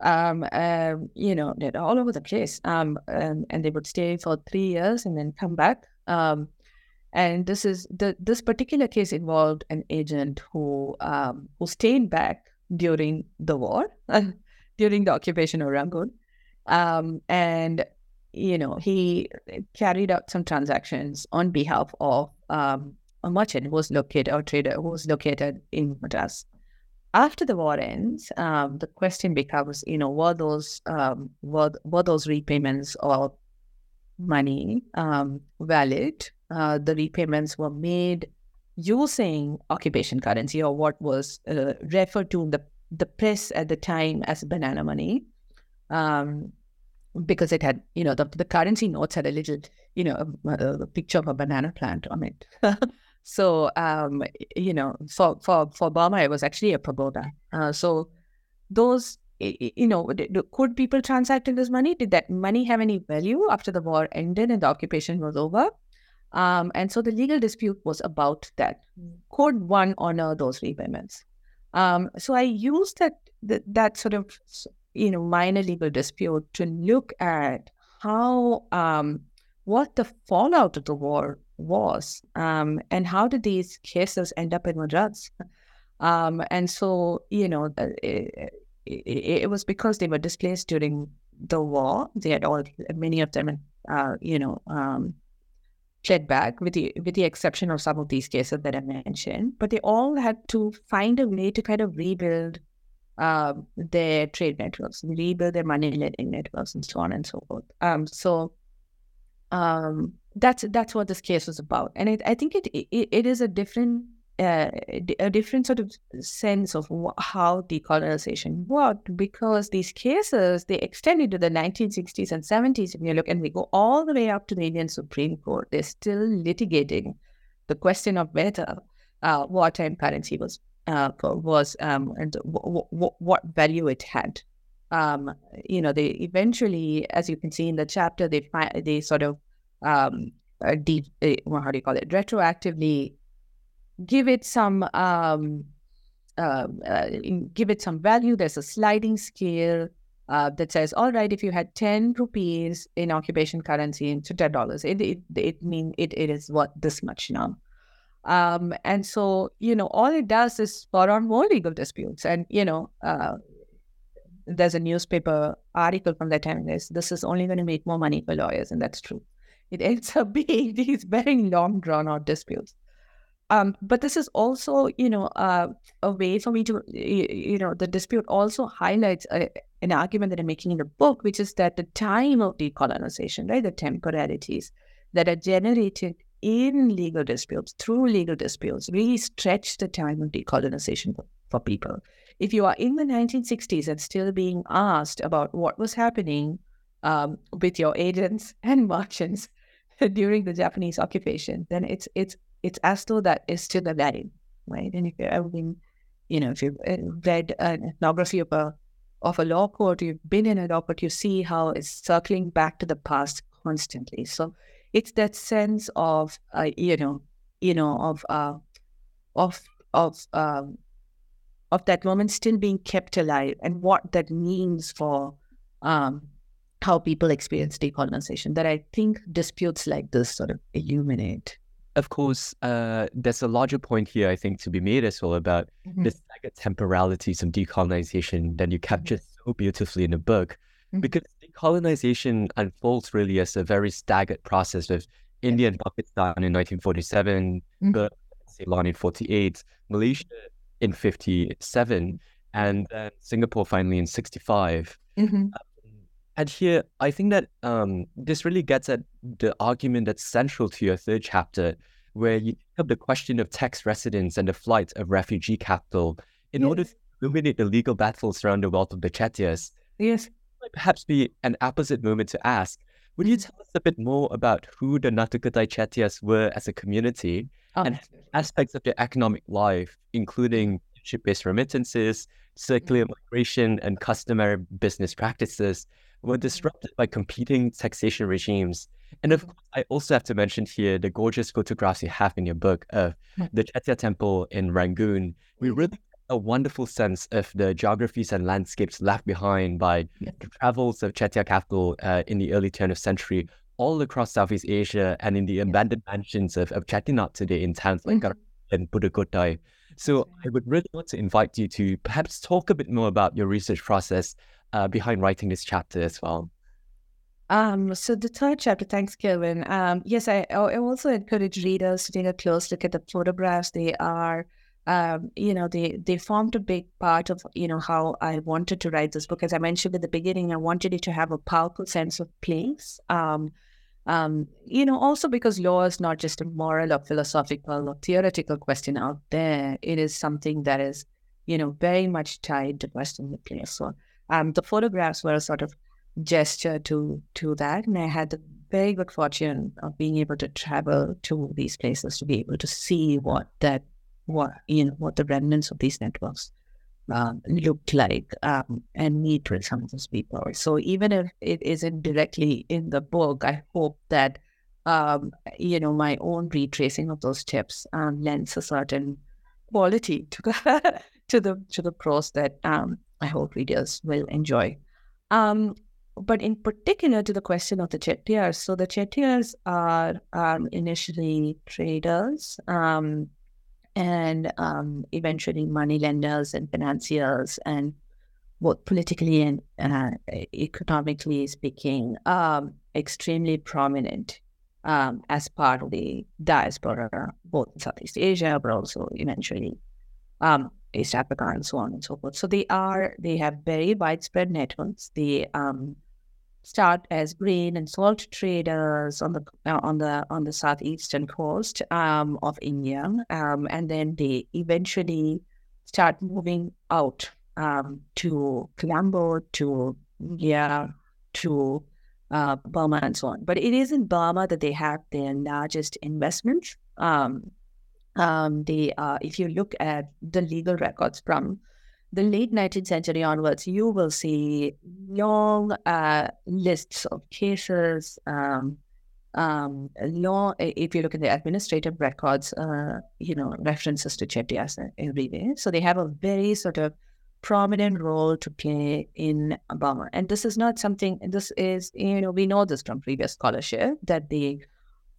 um, uh, you know, all over the place. Um, and, and, they would stay for three years and then come back. Um, and this is the this particular case involved an agent who um, who stayed back during the war, during the occupation of Rangoon, um, and you know he carried out some transactions on behalf of um, a merchant who was located or trader who was located in Madras. After the war ends, um, the question becomes, you know, were those um, were, were those repayments of money um, valid uh, the repayments were made using occupation currency or what was uh, referred to in the, the press at the time as banana money. Um, because it had, you know, the, the currency notes had a little, you know, a, a picture of a banana plant on it. so, um, you know, for, for, for Burma, it was actually a pagoda. Uh, so those, you know, could people transact in this money? Did that money have any value after the war ended and the occupation was over? Um, and so the legal dispute was about that. Could one honor those repayments? Um, so I used that, that that sort of you know minor legal dispute to look at how um, what the fallout of the war was, um, and how did these cases end up in Madras? Um, and so, you know, it, it, it, was because they were displaced during the war. They had all many of them, uh, you know, um, fled back, with the with the exception of some of these cases that I mentioned. But they all had to find a way to kind of rebuild uh, their trade networks, rebuild their money lending networks, and so on and so forth. Um, so um, that's that's what this case was about, and it, I think it, it it is a different uh, a different sort of sense of how decolonization worked because these cases they extended to the 1960s and 70s if you look and we go all the way up to the indian supreme court. They're still litigating the question of whether uh, wartime currency was uh, was um, and w- w- what value it had. Um, you know they eventually as you can see in the chapter they find they sort of um, uh, de- uh, how do you call it retroactively give it some um, uh, uh, give it some value. There's a sliding scale uh, that says, all right, if you had 10 rupees in occupation currency into $10, it, it, it mean it, it is worth this much now. Um, and so, you know, all it does is spur on more legal disputes. And, you know, uh, there's a newspaper article from that time. This, this is only going to make more money for lawyers. And that's true. It ends up being these very long, drawn out disputes. Um, but this is also, you know, uh, a way for me to, you know, the dispute also highlights a, an argument that I'm making in the book, which is that the time of decolonization, right, the temporalities that are generated in legal disputes, through legal disputes, really stretch the time of decolonization for, people. If you are in the 1960s and still being asked about what was happening um, with your agents and merchants during the Japanese occupation, then it's it's it's as though that is still alive, right? And if you've ever been, you know, if you've uh, read an ethnography of a of a law court, you've been in a law court, you see how it's circling back to the past constantly. So it's that sense of, uh, you know, you know, of uh, of of um, of that moment still being kept alive, and what that means for um, how people experience decolonization. That I think disputes like this sort of illuminate of course, uh, there's a larger point here, I think, to be made as well about mm-hmm. the staggered temporalities of decolonization that you capture mm-hmm. so beautifully in the book. Mm-hmm. Because decolonization unfolds really as a very staggered process with India and Pakistan in 1947, mm Ceylon in 48, Malaysia in 57, and then Singapore finally in 65. Mm-hmm. And here, I think that um, this really gets at the argument that's central to your third chapter, where you pick up the question of tax residence and the flight of refugee capital in yes. order to illuminate the legal battles around the wealth of the Chettiars. Yes. Might perhaps be an opposite moment to ask. Would you mm-hmm. tell us a bit more about who the Nattukottai Chettiars were as a community oh, and aspects of their economic life, including ship-based remittances, circular mm-hmm. migration, and customary business practices were disrupted by competing taxation regimes. And of course, I also have to mention here the gorgeous photographs you have in your book of hmm. the Chettiar Temple in Rangoon. We really get a wonderful sense of the geographies and landscapes left behind by the travels of Chettiar capital uh, in the early 20th century all across Southeast Asia and in the abandoned mansions of, of Chettinad today in towns like mm-hmm. and Pudukkottai. So I would really want to invite you to perhaps talk a bit more about your research process uh, behind writing this chapter as well? Um, so the third chapter, thanks, Kelvin. Um, yes, I, I also encourage readers to take a close look at the photographs. They are, um, you know, they they formed a big part of you know how I wanted to write this book. As I mentioned at the beginning, I wanted it to have a powerful sense of place. Um, um, you know, also because law is not just a moral or philosophical or theoretical question out there. It is something that is, you know, very much tied to Western place. So um, the photographs were a sort of gesture to to that, and I had the very good fortune of being able to travel to these places to be able to see what that what you know what the remnants of these networks um, looked like um, and meet with some of those people. So even if it isn't directly in the book, I hope that um, you know my own retracing of those tips um, lends a certain quality to the to the to the prose that um, I hope readers will enjoy. But in particular to the question of the Chettiars, so the Chettiars are initially traders um, and um, eventually money lenders and financiers, and both politically and uh, economically speaking, um, extremely prominent um, as part of the diaspora, both in Southeast Asia, but also eventually um, East Africa and so on and so forth. So they are they have very widespread networks. They um, start as grain and salt traders on the uh, on the on the southeastern coast um, of India, um, and then they eventually start moving out um, to Colombo, to India, to uh, Burma, and so on. But it is in Burma that they have their largest investments. Um, um, they, uh, if you look at the legal records from the late 19th century onwards, you will see long uh, lists of cases. Um, um, if you look at the administrative records, uh, you know, references to Chettiars everywhere. So they have a very sort of prominent role to play in Burma. And this is not something, this is, you know, we know this from previous scholarship that they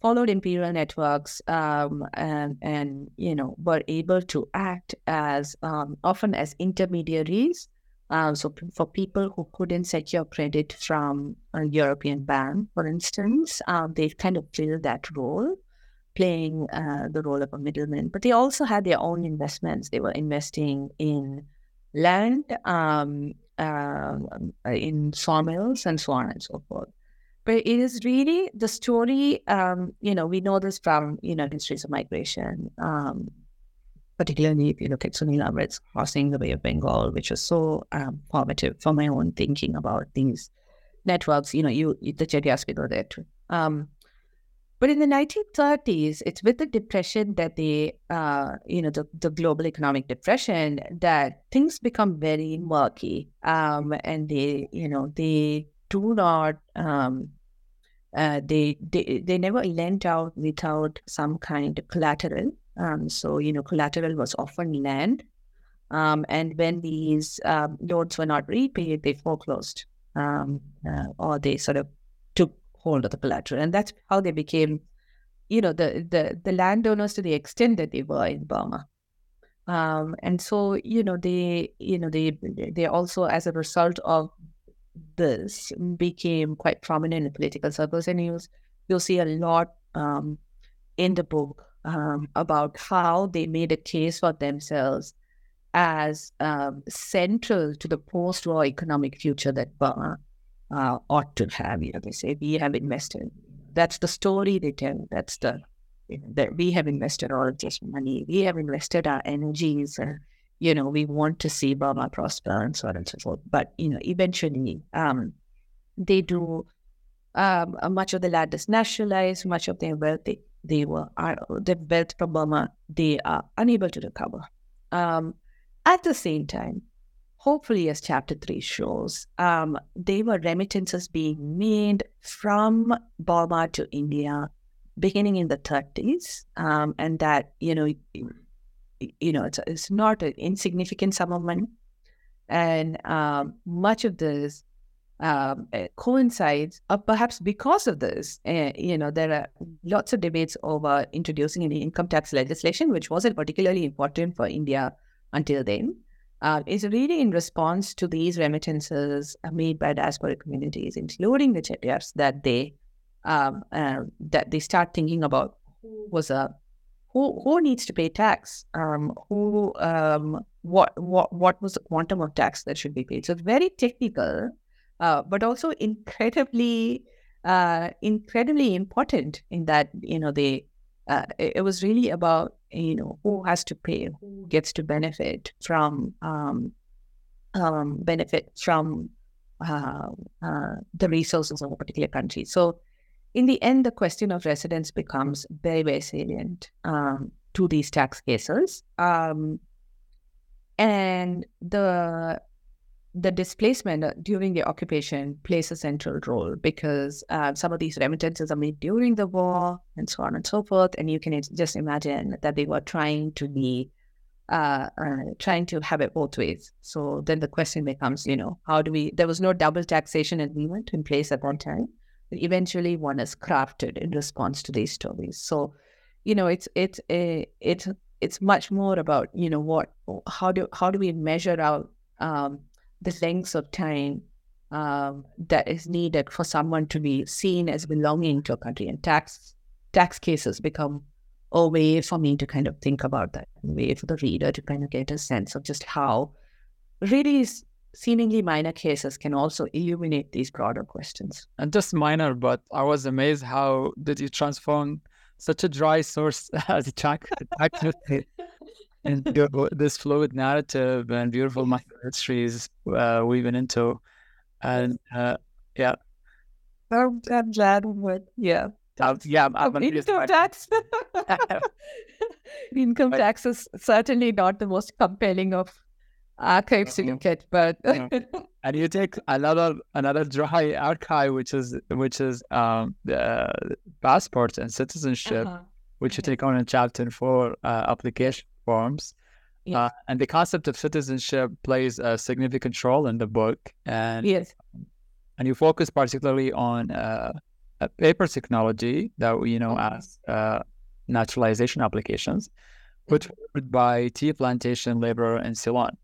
followed imperial networks um, and, and, you know, were able to act as um, often as intermediaries. Um, so for people who couldn't secure credit from a European bank, for instance, um, they kind of filled that role, playing uh, the role of a middleman. But they also had their own investments. They were investing in land, uh, in sawmills, and so on and so forth but it is really the story. Um, you know, we know this from you know histories of migration, um, particularly if you look at Sunil Amrith's crossing the Bay of Bengal, which was so um, formative for my own thinking about these networks. You know, you, the go there too. Um, but in the 1930s, it's with the depression that the, uh, you know, the, the global economic depression that things become very murky. Um, and they, you know, they do not um, uh, they, they they never lent out without some kind of collateral. Um, so you know, collateral was often land, um, and when these um, loans were not repaid, they foreclosed um, uh, or they sort of took hold of the collateral, and that's how they became, you know, the the the landowners to the extent that they were in Burma. Um, and so you know they you know they they also as a result of this became quite prominent in political circles, and you'll, you'll see a lot um, in the book um, about how they made a case for themselves as um, central to the post-war economic future that Burma uh, ought to have. You know, they say we have invested. That's the story they tell. That's the that we have invested all of this money. We have invested our energies. You know, we want to see Burma prosper and so on and so forth. But, you know, eventually um, they do, um, uh, much of the land is nationalized, much of their wealth, they, they were, are, the wealth from Burma, they are unable to recover. Um, at the same time, hopefully, as chapter three shows, um, they were remittances being made from Burma to India beginning in the 30s. Um, and that, you know, you know, it's, it's not an insignificant sum of money. And um, much of this um, eh, coincides, uh, perhaps because of this, uh, you know, there are lots of debates over introducing any income tax legislation, which wasn't particularly important for India until then. Uh, is really in response to these remittances made by diaspora communities, including the Chettiars, that they um, uh, that they start thinking about who was a who who needs to pay tax? Um, who um, what what what was the quantum of tax that should be paid? So very technical, uh, but also incredibly uh, incredibly important in that you know they uh, it, it, was really about you know who has to pay, who gets to benefit from um, um, benefit from uh, uh, the resources of a particular country. So in the end, the question of residence becomes very, very salient um, to these tax cases. Um, and the the displacement during the occupation plays a central role because uh, some of these remittances are made during the war and so on and so forth. And you can just imagine that they were trying to be uh, uh, trying to have it both ways. So then the question becomes, you know, how do we? There was no double taxation agreement in place at one time. Eventually, one is crafted in response to these stories. So, you know, it's it's a it's it's much more about you know what how do how do we measure out um, the lengths of time um, that is needed for someone to be seen as belonging to a country, and tax tax cases become a way for me to kind of think about that, a way for the reader to kind of get a sense of just how really seemingly minor cases can also illuminate these broader questions. And just minor, but I was amazed how did you transform such a dry source as a track into this fluid narrative and beautiful micro histories uh, weaving into. And uh, yeah. I'm, I'm glad with, yeah. Uh, yeah, I'm, I'm income tax. income tax is certainly not the most compelling of archives you get, but and you take another another dry archive, which is which is um the passports and citizenship, uh-huh. which you take on in chapter four uh, application forms. Yeah. Uh, and the concept of citizenship plays a significant role in the book, and yes, and you focus particularly on uh, paper technology that we know as uh, naturalization applications, put mm-hmm. forward by tea plantation labor in Ceylon.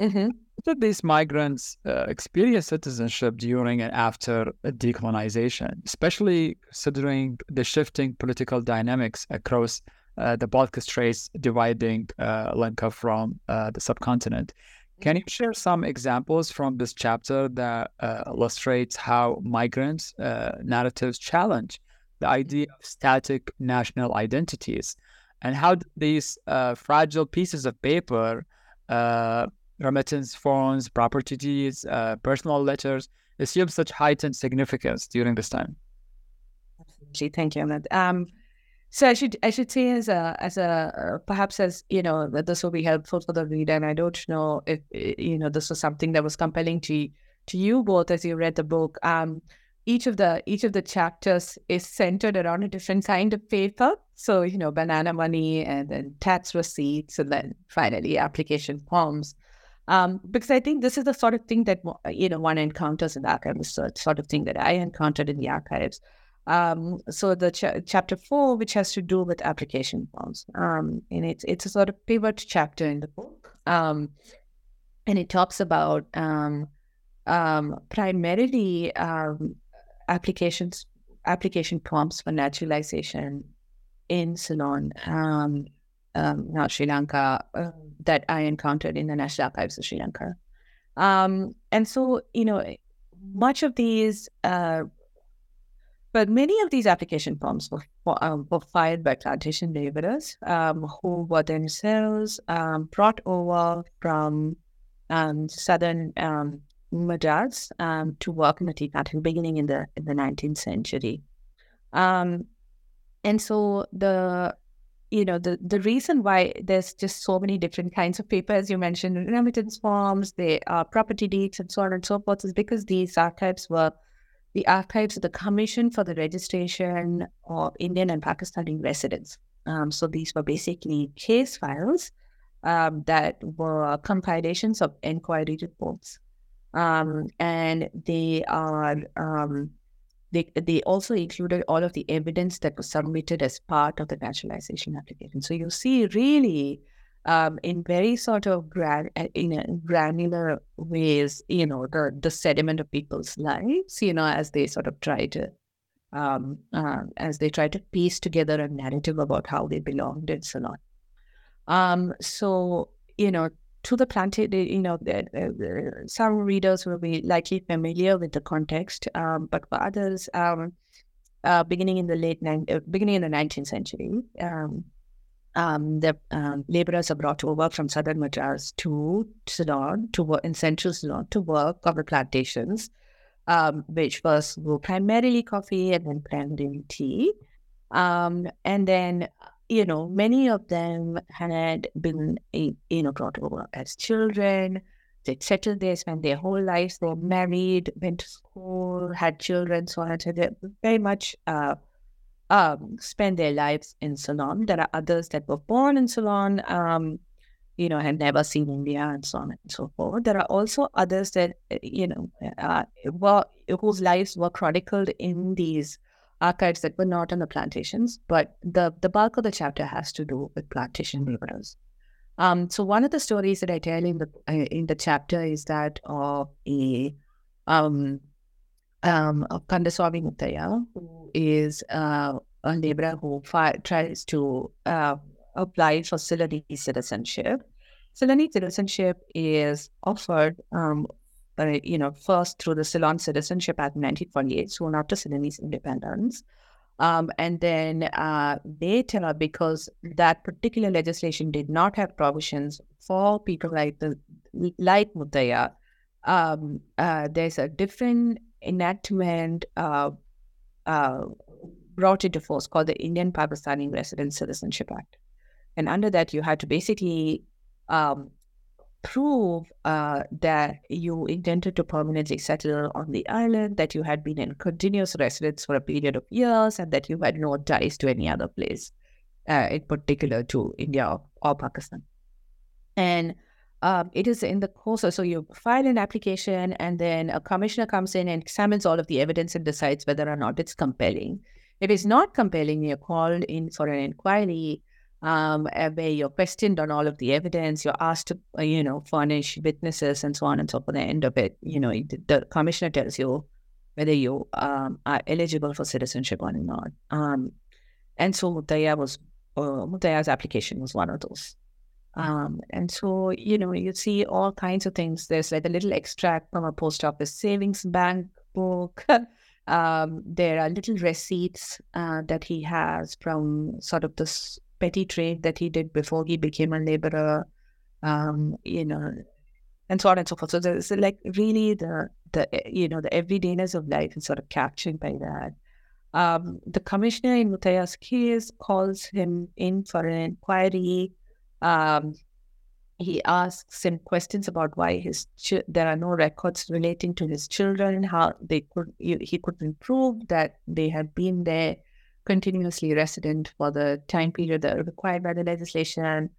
Mm-hmm. Did these migrants uh, experience citizenship during and after decolonization, especially considering the shifting political dynamics across uh, the Palk Straits, dividing uh, Lanka from uh, the subcontinent? Can you share some examples from this chapter that uh, illustrates how migrants' uh, narratives challenge the idea of static national identities and how these fragile pieces of paper, uh, remittance forms, property deeds, uh, personal letters, assume such heightened significance during this time? Absolutely. Thank you, Ahmed. Um, so I should I should say as a as a perhaps as you know this will be helpful for the reader, and I don't know if you know this was something that was compelling to to you both as you read the book. Um, each of the each of the chapters is centered around a different kind of paper. So you know, banana money, and then tax receipts, and then finally application forms. Um, because I think this is the sort of thing that you know one encounters in the archives, sort of thing that I encountered in the archives. Um, so the ch- chapter four, which has to do with application forms, um, and it's it's a sort of pivot chapter in the book, um, and it talks about um, um, primarily um, applications application forms for naturalization in Ceylon, not Sri Lanka, uh, that I encountered in the National Archives of Sri Lanka, and so you know much of these uh, but many of these application forms were, um, were filed by plantation laborers um, who were themselves um, brought over from um, southern um, Madras um, to work in the tea plantation beginning in the in the 19th century. and so the you know the the reason why there's just so many different kinds of paper, as you mentioned, remittance forms, the are property deeds, and so on and so forth, is because these archives were the archives of the Commission for the Registration of Indian and Pakistani Residents. Um, so these were basically case files um, that were compilations of inquiry reports. Um, and they are um, they, they also included all of the evidence that was submitted as part of the naturalization application. So you see really um, in very sort of gran- in granular ways, you know, the, the sediment of people's lives, you know, as they sort of try to, um, uh, as they try to piece together a narrative about how they belonged and so on. Um, so, you know, to the planted, you know, the, the, some readers will be likely familiar with the context, um, but for others, um, uh, beginning in the late, uh, beginning in the 19th century, um, um, the um, laborers are brought over from southern Madras to Ceylon to work in central Ceylon to work on the plantations, um, which first grew primarily coffee and then primarily tea. And then, you know, many of them had been, you know, brought over as children. They settled there, spent their whole lives. They were married, went to school, had children, so on. So they're very much uh, um, spend their lives in Ceylon. There are others that were born in Ceylon, um, you know, had never seen India and so on and so forth. There are also others that, uh, you know, uh, were, whose lives were chronicled in these archives that were not on the plantations, but the, the bulk of the chapter has to do with plantation laborers. Um, so one of the stories that I tell in the uh, in the chapter is that of a um, um, of Kandaswamy Muthaiya, who is uh, a laborer who fi- tries to uh, apply for Ceylonese citizenship. Ceylonese citizenship is offered, um, uh, you know, first through the Ceylon Citizenship Act 1948, soon after Ceylonese independence. Um, and then uh, later, because that particular legislation did not have provisions for people like the like Muthaiya, um, uh, there's a different enactment uh, uh, brought into force called the Indian Pakistani Resident Citizenship Act. And under that, you had to basically um, prove uh, that you intended to permanently settle on the island, that you had been in continuous residence for a period of years, and that you had no ties to any other place, uh, in particular to India or, or Pakistan. And um, it is in the course of, so you file an application, and then a commissioner comes in and examines all of the evidence and decides whether or not it's compelling. If it's not compelling, you're called in for an inquiry um, where you're questioned on all of the evidence. You're asked to, uh, you know, furnish witnesses and so on and so forth. At the end of it, you know, the commissioner tells you whether you um, are eligible for citizenship or not. Um, and so Muthaiya was, uh, Muthaiya's application was one of those. Um, and so, you know, you see all kinds of things. There's like a little extract from a post office savings bank book. um, there are little receipts uh, that he has from sort of this petty trade that he did before he became a laborer, um, you know, and so on and so forth. So there's like really the the you know the everydayness of life is sort of captured by that. Um, the commissioner in Muthaiya's case calls him in for an inquiry. Um, he asks him questions about why his there are no records relating to his children, how they could he could prove that they had been there continuously resident for the time period that are required by the legislation.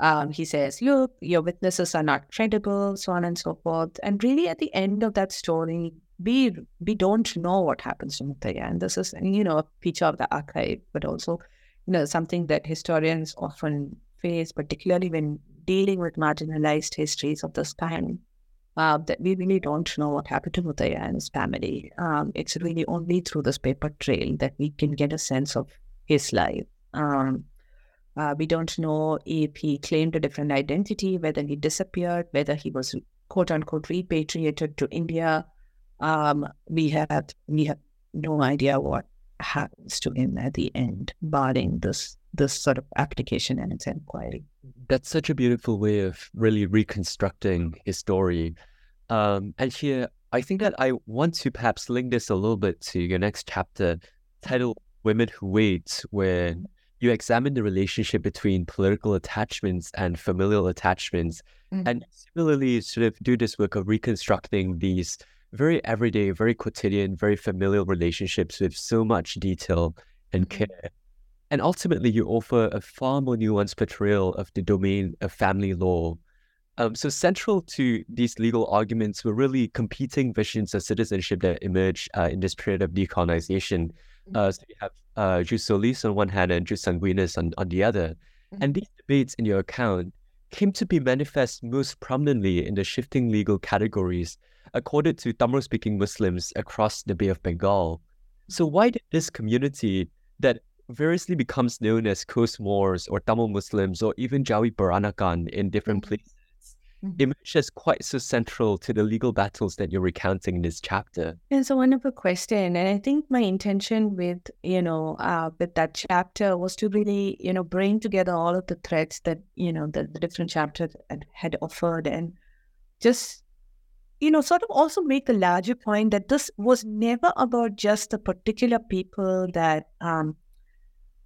Um, he says, look, your witnesses are not credible, so on and so forth. And really, at the end of that story, we we don't know what happens to Muthaiya. And this is, you know, a feature of the archive, but also, you know, something that historians often face, particularly when dealing with marginalized histories of this kind uh, that we really don't know what happened to Muthaiya and his family. Um, it's really only through this paper trail that we can get a sense of his life. Um, uh, we don't know if he claimed a different identity, whether he disappeared, whether he was quote unquote repatriated to India. Um, we have we have no idea what happens to him at the end, barring this this sort of application and its inquiry. That's such a beautiful way of really reconstructing his story. Um, and here, I think that I want to perhaps link this a little bit to your next chapter titled Women Who Wait, where you examine the relationship between political attachments and familial attachments. Mm-hmm. And similarly, sort of do this work of reconstructing these very everyday, very quotidian, very familial relationships with so much detail and mm-hmm. care. And ultimately, you offer a far more nuanced portrayal of the domain of family law. Um, so, central to these legal arguments were really competing visions of citizenship that emerged uh, in this period of decolonization. Mm-hmm. Uh, so, you have uh, jus solis on one hand and jus sanguinis on, on the other. Mm-hmm. And these debates in your account came to be manifest most prominently in the shifting legal categories accorded to Tamil speaking Muslims across the Bay of Bengal. So, why did this community that variously becomes known as Coast Moors or Tamil Muslims or even Jawi Peranakan in different mm-hmm. places mm-hmm. emerge as quite so central to the legal battles that you're recounting in this chapter. It's a wonderful question. And I think my intention with, you know, uh, with that chapter was to really, you know, bring together all of the threads that, you know, the, the different chapters had offered and just you know, sort of also make a larger point that this was never about just the particular people that um,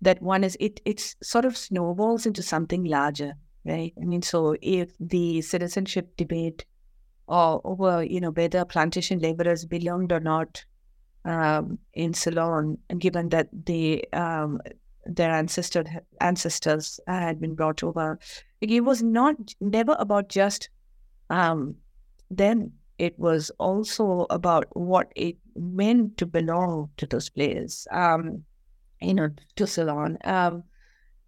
that one is it it's sort of snowballs into something larger right i mean so if the citizenship debate or over you know whether plantation laborers belonged or not um, in ceylon given that the um, their ancestor, ancestors had been brought over it was not never about just um, them. It was also about what it meant to belong to those players, um, you know, to Ceylon. Um,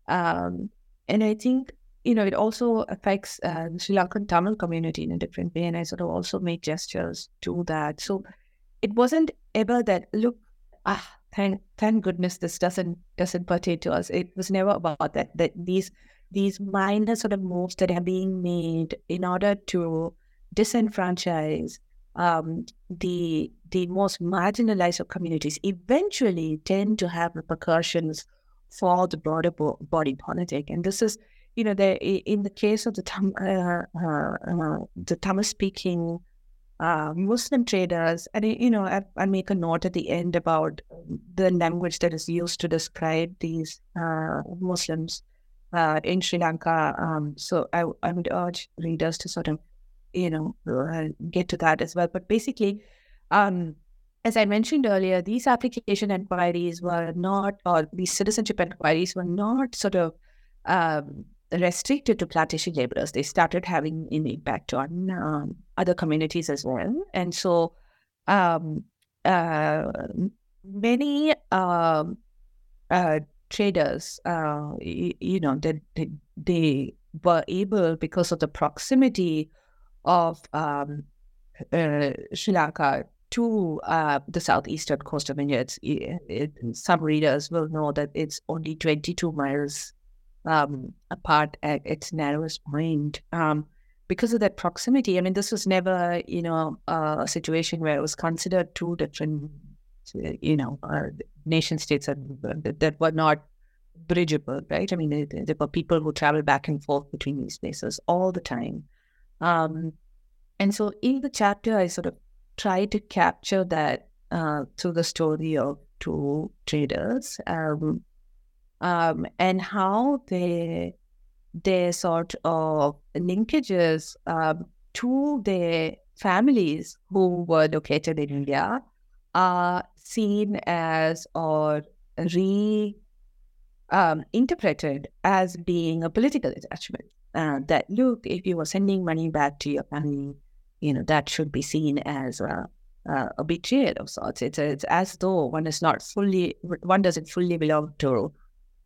um, and I think, you know, it also affects uh, the Sri Lankan Tamil community in a different way. And I sort of also made gestures to that. So it wasn't ever that, look, ah, thank thank goodness this doesn't doesn't pertain to us. It was never about that. That these these minor sort of moves that are being made in order to disenfranchise um, the the most marginalized of communities eventually tend to have repercussions for the broader bo- body politic. And this is, you know, the, in the case of the Tam, uh, uh, uh, the Tamil speaking uh, Muslim traders, and you know, I, I, make a note at the end about the language that is used to describe these uh, Muslims uh, in Sri Lanka. Um, so I, I would urge readers to sort of, you know, uh, get to that as well. But basically, um, as I mentioned earlier, these application inquiries were not, or these citizenship inquiries were not sort of um, restricted to plantation laborers. They started having an impact on um, other communities as well. And so um, uh, many um, uh, traders, uh, you, you, know, that they, they, were able, because of the proximity of um, uh, Sri Lanka to uh, the southeastern coast of India, it, it, some readers will know that it's only 22 miles um, apart at its narrowest point. Um, because of that proximity, I mean, this was never, you know, uh, a situation where it was considered two different, you know, uh, nation states that, that were not bridgeable, right? I mean, there, there, were people who travel back and forth between these places all the time. Um, and so in the chapter, I sort of try to capture that uh, through the story of two traders um, um, and how they their sort of linkages um, to their families who were located in India are seen as or re um, interpreted as being a political attachment. Uh, that look, if you were sending money back to your family, you know that should be seen as a, a betrayal of sorts. It's, it's as though one is not fully, one doesn't fully belong to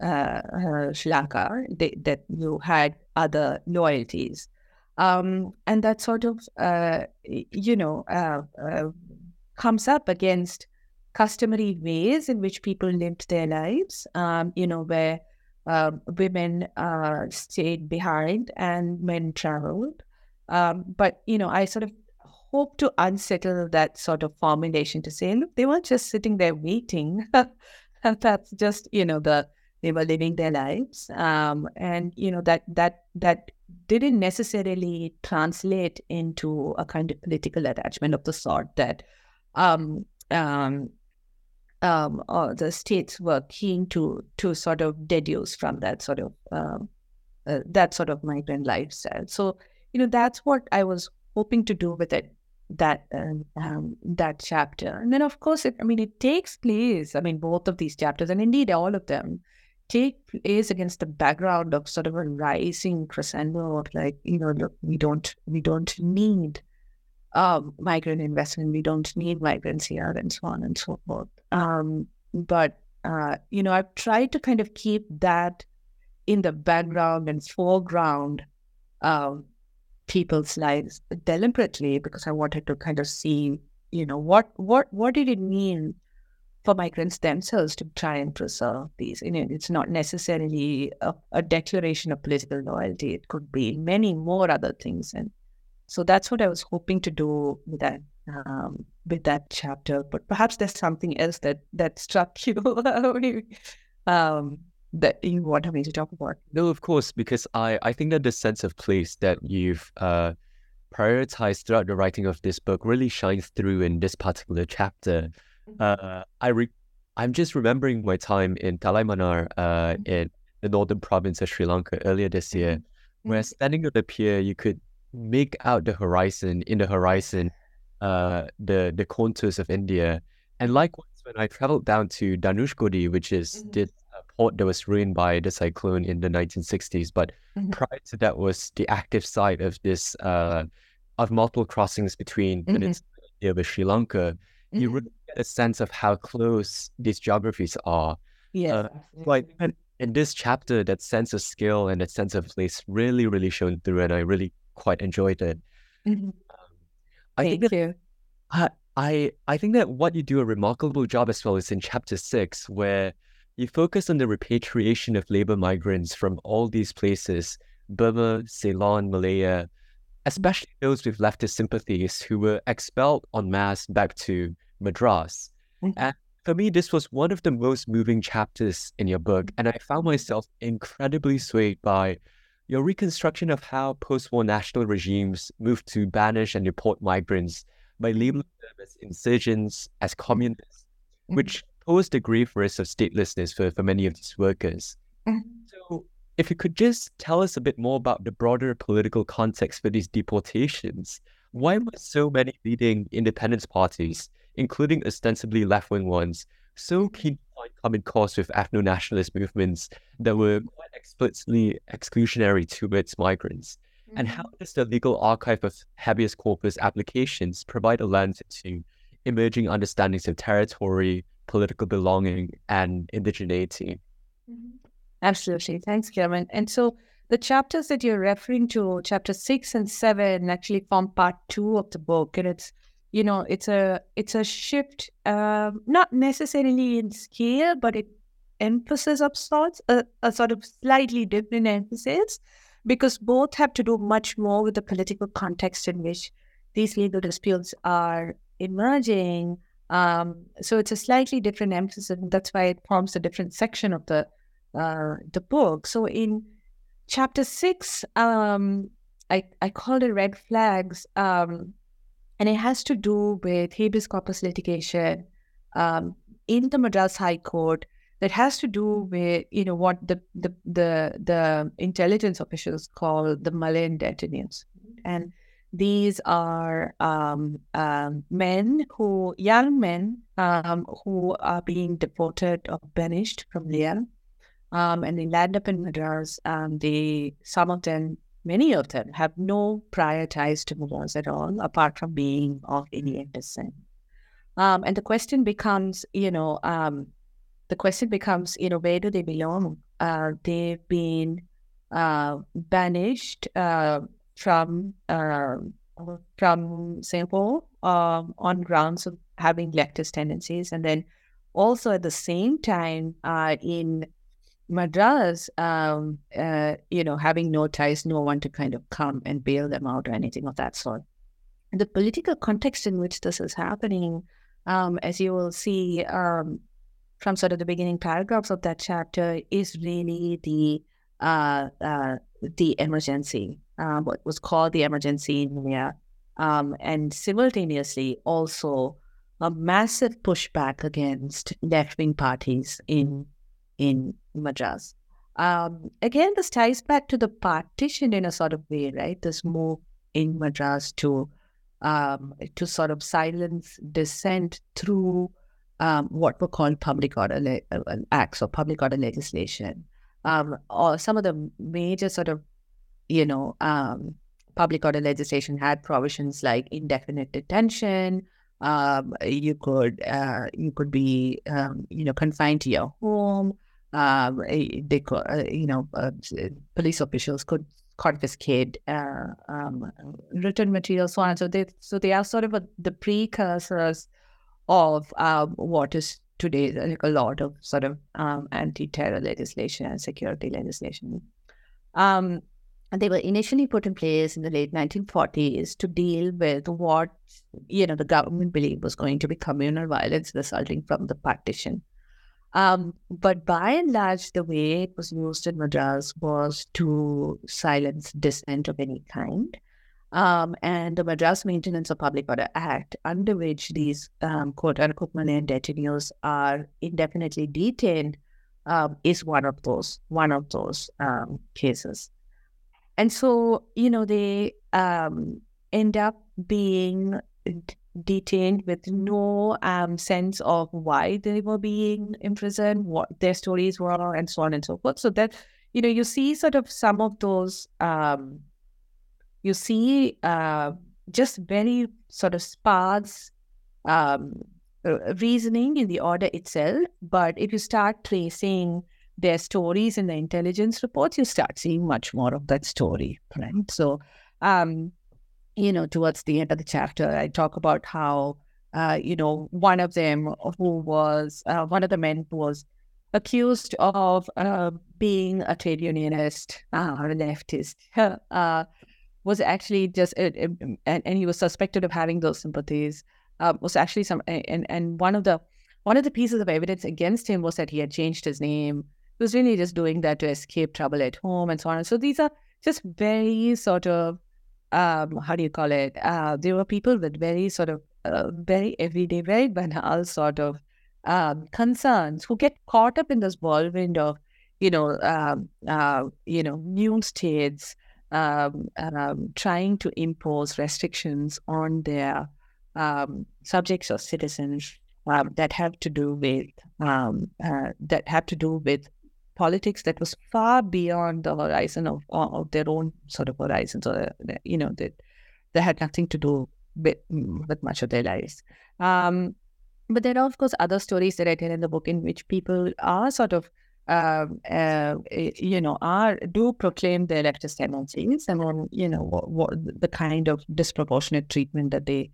uh, Sri Lanka, they, that you had other loyalties. Um, and that sort of, uh, you know, uh, uh, comes up against customary ways in which people lived their lives, um, you know, where um, women uh, stayed behind and men traveled. Um, but, you know, I sort of hope to unsettle that sort of formulation to say, look, they weren't just sitting there waiting. and that's just, you know, the they were living their lives um, and you know that that that didn't necessarily translate into a kind of political attachment of the sort that um, um, um, uh, the states were keen to to sort of deduce from that sort of um, uh, that sort of migrant lifestyle. So you know that's what I was hoping to do with it that um, um, that chapter. And then of course, it, I mean, it takes place. I mean, both of these chapters, and indeed all of them, take place against the background of sort of a rising crescendo of like you know look we don't we don't need um, migrant investment we don't need migrants here and so on and so forth um, but uh, you know i've tried to kind of keep that in the background and foreground um, people's lives deliberately because i wanted to kind of see you know what what what did it mean for migrants themselves to try and preserve these. You know, it's not necessarily a, a, declaration of political loyalty. It could be many more other things, and so that's what I was hoping to do with that um, with that chapter. But perhaps there's something else that that struck you um, that you wanted me to talk about. No, of course, because I I think that the sense of place that you've uh, prioritized throughout the writing of this book really shines through in this particular chapter. Uh, I re- I'm just remembering my time in Talaimannar uh, mm-hmm. in the northern province of Sri Lanka earlier this year, mm-hmm. where standing on the pier, you could make out the horizon, in the horizon, uh, the, the contours of India. And likewise, when I traveled down to Dhanushkodi, which is mm-hmm. this uh, port that was ruined by the cyclone in the 1960s. But mm-hmm. prior to that was the active side of this uh, of multiple crossings between mm-hmm. India with Sri Lanka. Mm-hmm. You really get a sense of how close these geographies are. Yeah. Uh, like in this chapter, that sense of skill and that sense of place really, really shone through, and I really quite enjoyed it. Mm-hmm. Um, I Thank think that, you. I, I I think that what you do a remarkable job as well is in chapter six, where you focus on the repatriation of labor migrants from all these places, Burma, Ceylon, Malaya, especially those with leftist sympathies who were expelled en masse back to Madras. Mm-hmm. And for me, this was one of the most moving chapters in your book, and I found myself incredibly swayed by your reconstruction of how post war national regimes moved to banish and deport migrants by labeling them as insurgents, as communists, mm-hmm. which posed a grave risk of statelessness for, for many of these workers. Mm-hmm. So, if you could just tell us a bit more about the broader political context for these deportations, why were so many leading independence parties including ostensibly left wing ones, so keen to find common cause with ethno nationalist movements that were quite explicitly exclusionary towards migrants. Mm-hmm. And how mm-hmm. does the legal archive of habeas corpus applications provide a lens to emerging understandings of territory, political belonging, and indigeneity? Mm-hmm. Absolutely. Thanks, Kelvin. And so the chapters that you're referring to, chapter six and seven, actually form part two of the book. And it's you know it's a it's a shift um, not necessarily in scale but it emphasis of sorts a, a, sort of slightly different emphasis because both have to do much more with the political context in which these legal disputes are emerging. Um, so it's a slightly different emphasis and that's why it forms a different section of the uh, the book. So in chapter six um, I, I called it red flags um, and it has to do with habeas corpus litigation um, in the Madras High Court that has to do with you know what the the the, the intelligence officials call the Malayan detainees, and these are um, um, men who young men um, who are being deported or banished from Leah, um, and they land up in Madras. Um, they some of them many of them have no prior ties to Mughals at all, apart from being of Indian descent. Um, and the question becomes, you know, um, the question becomes, you know, where do they belong? Uh, they've been uh, banished uh, from uh, from Singapore um, on grounds of having leftist tendencies, and then also at the same time uh, in Madras, um, uh, you know, having no ties, no one to kind of come and bail them out or anything of that sort. The political context in which this is happening, um, as you will see um, from sort of the beginning paragraphs of that chapter, is really the uh, uh, the emergency, uh, what was called the emergency in India, um, and simultaneously also a massive pushback against left wing parties in in Madras. Um, again, this ties back to the partition in a sort of way, right? This move in Madras to um, to sort of silence dissent through um, what were called public order le- uh, acts or public order legislation. Um, or some of the major sort of, you know, um, public order legislation had provisions like indefinite detention. Um, you could uh, you could be you know confined to your home um, they uh, you know, uh, police officials could confiscate uh, um, written material, so on. So they, so they are sort of a, the precursors of um, what is today like a lot of sort of um, anti-terror legislation and security legislation. Um, and they were initially put in place in the late 1940s to deal with what you know the government believed was going to be communal violence resulting from the partition um, but by and large, the way it was used in Madras was to silence dissent of any kind. Um, and the Madras Maintenance of Public Order Act, under which these um, quote unquote Malayan detainees are indefinitely detained, um, is one of those one of those um, cases. And so, you know, they um, end up being detained with no um, sense of why they were being imprisoned, what their stories were, and so on and so forth. So that you know, you see sort of some of those. Um, you see uh, just very sort of sparse um, reasoning in the order itself, but if you start tracing their stories in the intelligence reports, you start seeing much more of that story, right? So, um, you know, towards the end of the chapter, I talk about how, uh, you know, one of them who was, uh, one of the men who was accused of uh, being a trade unionist uh, or a leftist, uh, was actually just, uh, and, and he was suspected of having those sympathies, uh, was actually some, and, and one of the, one of the pieces of evidence against him was that he had changed his name he was really just doing that to escape trouble at home and so on. So these are just very sort of, um, how do you call it? Uh, there were people with very sort of, uh, very everyday, very banal sort of um, concerns who get caught up in this whirlwind of, you know, um, uh, you know, new states um, um, trying to impose restrictions on their um, subjects or citizens um, that have to do with uh, that have to do with politics that was far beyond the horizon of, of their own sort of horizons, or you know that they had nothing to do with, with much of their lives. Um, but there are of course other stories that I tell in the book in which people are sort of uh, uh, you know, are do proclaim their leftist tendencies and on, you know, what, what, the kind of disproportionate treatment that they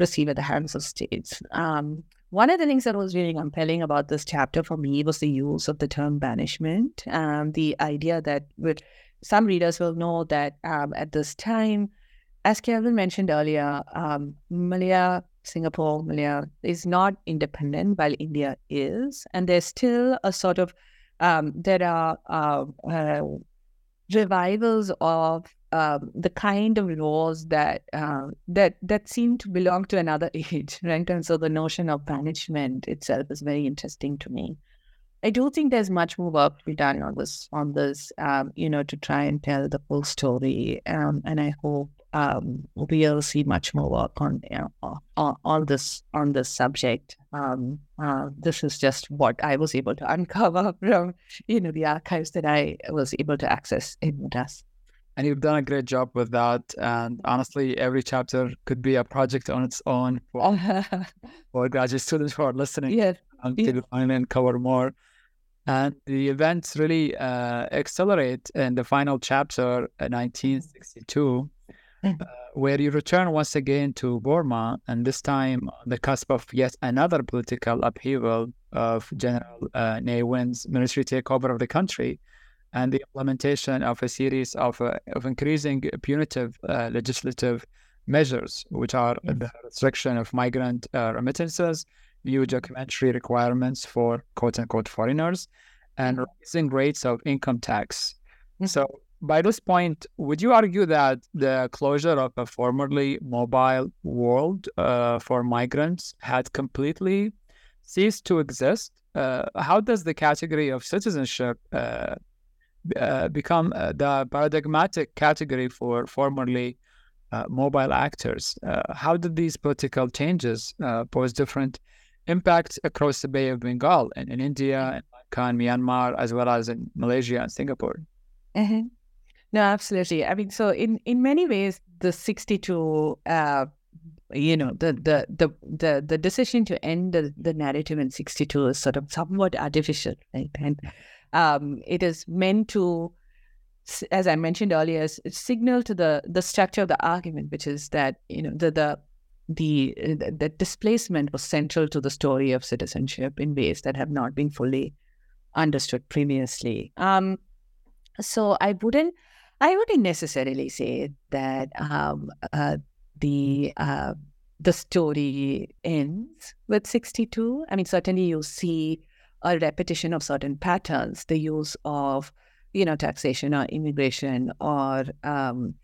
receive at the hands of states. Um, one of the things that was really compelling about this chapter for me was the use of the term banishment. Um, the idea that with some readers will know that um, at this time, as Kelvin mentioned earlier, um, Malaya, Singapore, Malaya is not independent while India is. And there's still a sort of, um, there are uh, uh, revivals of um, the kind of laws that uh, that that seem to belong to another age, right? And so the notion of banishment itself is very interesting to me. I do think there's much more work to be done on this, on this, um, you know, to try and tell the full story. Um, and I hope um, we'll see much more work on, you know, on, on this on this subject. Um, uh, this is just what I was able to uncover from, you know, the archives that I was able to access in Madras and you've done a great job with that. And honestly, every chapter could be a project on its own for, for graduate students who are listening. Yeah. Until yeah. and cover more. And the events really uh, accelerate in the final chapter, 1962, uh, mm. uh, where you return once again to Burma, and this time on the cusp of yet another political upheaval of General uh, Ne Win's military takeover of the country and the implementation of a series of, uh, of increasing punitive uh, legislative measures, which are the restriction of migrant uh, remittances, new documentary requirements for quote unquote foreigners, and raising rates of income tax. Mm-hmm. So, by this point, would you argue that the closure of a formerly mobile world uh, for migrants had completely ceased to exist? Uh, how does the category of citizenship uh, uh, become uh, the paradigmatic category for formerly uh, mobile actors. How did these political changes pose different impacts across the Bay of Bengal and in India, and Myanmar, as well as in Malaysia and Singapore? Mm-hmm. No, absolutely. I mean, so in in many ways, the sixty-two you know the the the the, the decision to end the, the narrative in 62 is sort of somewhat artificial right and um, it is meant to, as I mentioned earlier, signal to the the structure of the argument, which is that you know the the the the displacement was central to the story of citizenship in ways that have not been fully understood previously. Um, so I wouldn't I wouldn't necessarily say that um, uh, the uh, the story ends with 62. I mean, certainly you see a repetition of certain patterns, the use of, you know, taxation or immigration or um,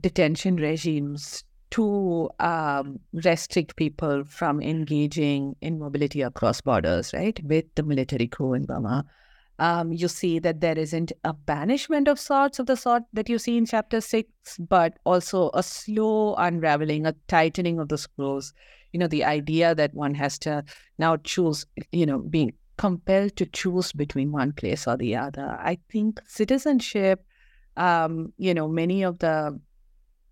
detention regimes to um, restrict people from engaging in mobility across borders, right, with the military coup in Burma. Um, you see that there isn't a banishment of sorts of the sort that you see in chapter six, but also a slow unraveling, a tightening of the screws. You know, the idea that one has to now choose, you know, being compelled to choose between one place or the other. I think citizenship, um, you know, many of the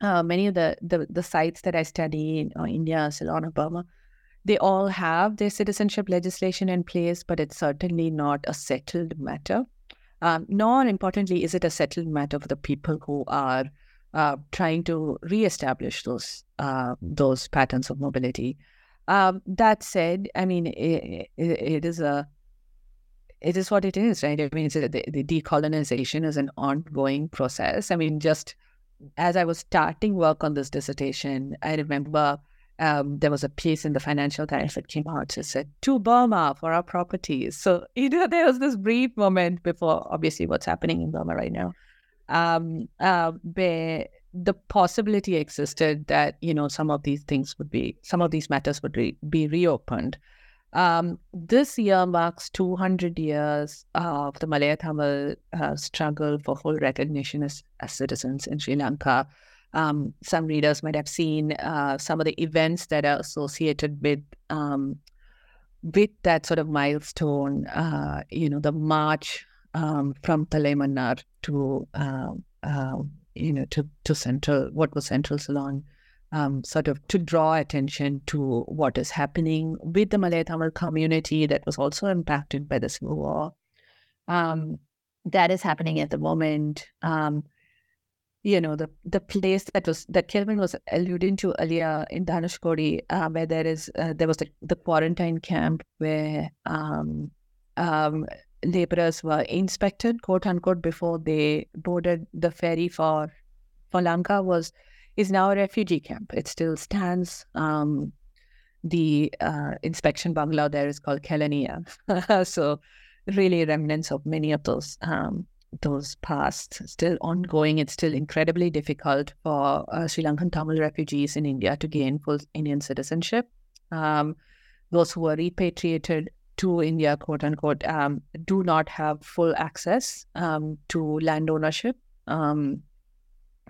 uh, many of the, the the sites that I study in uh, India, Ceylon, Burma, they all have their citizenship legislation in place, but it's certainly not a settled matter. Um, nor importantly, is it a settled matter for the people who are uh, trying to reestablish those uh, those patterns of mobility. Um, that said, I mean, it, it, is a it is what it is, right? I mean, the, the decolonization is an ongoing process. I mean, just as I was starting work on this dissertation, I remember um, there was a piece in the Financial Times that came out that said, to Burma for our properties. So, you know, there was this brief moment before, obviously, what's happening in Burma right now, um, uh, where the possibility existed that, you know, some of these things would be, some of these matters would re- be reopened. Um, this year marks 200 years of the Malaiyaha Tamil uh, struggle for full recognition as, as citizens in Sri Lanka. Um, some readers might have seen uh, some of the events that are associated with um, with that sort of milestone. Uh, you know, the march um, from Talaimannar to uh, you know to to central what was central Ceylon. Um, sort of to draw attention to what is happening with the Malaiyaha Tamil community that was also impacted by the Civil War. That is happening at the moment. You know the the place that was that Kelvin was alluding to earlier in Dhanushkodi, uh, where there is uh, there was the, the quarantine camp where um, um, laborers were inspected, quote unquote, before they boarded the ferry for for Lanka was is now a refugee camp. It still stands. Um, the uh, inspection bungalow there is called Kelaniya. so really remnants of many of those um, those past still ongoing. It's still incredibly difficult for uh, Sri Lankan Tamil refugees in India to gain full Indian citizenship. Um, those who are repatriated to India, quote unquote, um, do not have full access um, to land ownership. Um,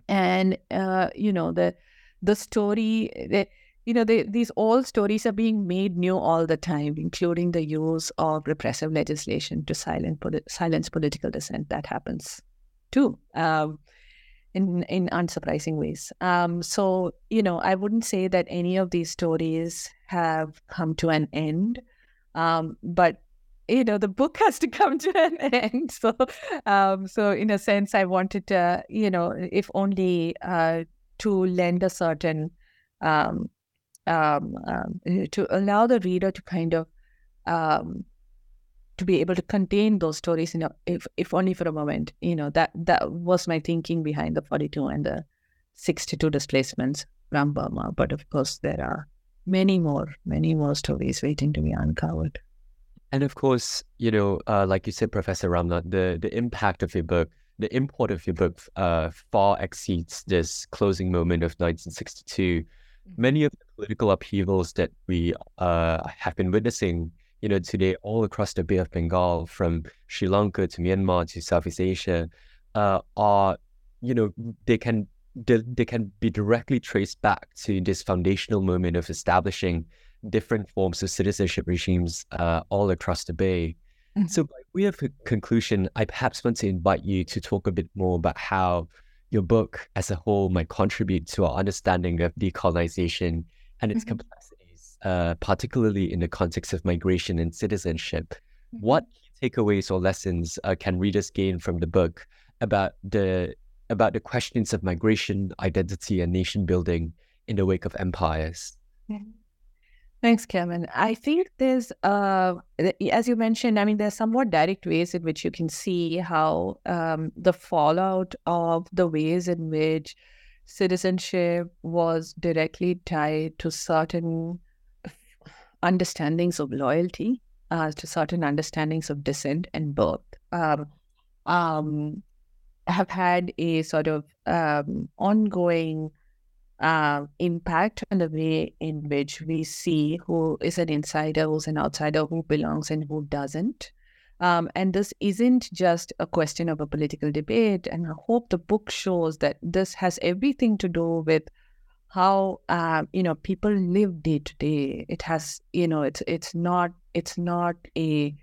and uh, you know the the story. The, you know, they, these old stories are being made new all the time, including the use of repressive legislation to silence, silence political dissent. That happens too, um, in in unsurprising ways. Um, so, you know, I wouldn't say that any of these stories have come to an end, um, but you know, the book has to come to an end. So, um, so in a sense, I wanted to, you know, if only uh, to lend a certain um, um, um, to allow the reader to kind of um, to be able to contain those stories in a, if if only for a moment you know that that was my thinking behind the 42 and the 62 displacements from burma but of course there are many more many more stories waiting to be uncovered. And of course you know uh, like you said professor ramnath the the impact of your book the import of your book uh, far exceeds this closing moment of 1962 many of the political upheavals that we uh, have been witnessing, you know, today all across the Bay of Bengal, from Sri Lanka to Myanmar to Southeast Asia, uh, are, you know, they can they, they can be directly traced back to this foundational moment of establishing different forms of citizenship regimes uh, all across the Bay. Mm-hmm. So, by way of conclusion, I perhaps want to invite you to talk a bit more about how your book as a whole might contribute to our understanding of decolonization and its mm-hmm. complexities, uh, particularly in the context of migration and citizenship. Mm-hmm. What takeaways or lessons uh, can readers gain from the book about the about the questions of migration, identity, and nation building in the wake of empires? Mm-hmm. Thanks, Kelvin. I think there's, uh, as you mentioned, I mean, there's somewhat direct ways in which you can see how um, the fallout of the ways in which citizenship was directly tied to certain understandings of loyalty, uh, to certain understandings of descent and birth, um, um, have had a sort of um, ongoing uh, impact on the way in which we see who is an insider, who's an outsider, who belongs and who doesn't. Um, and this isn't just a question of a political debate. And I hope the book shows that this has everything to do with how uh, you know people live day to day. It has you know it's it's not it's not a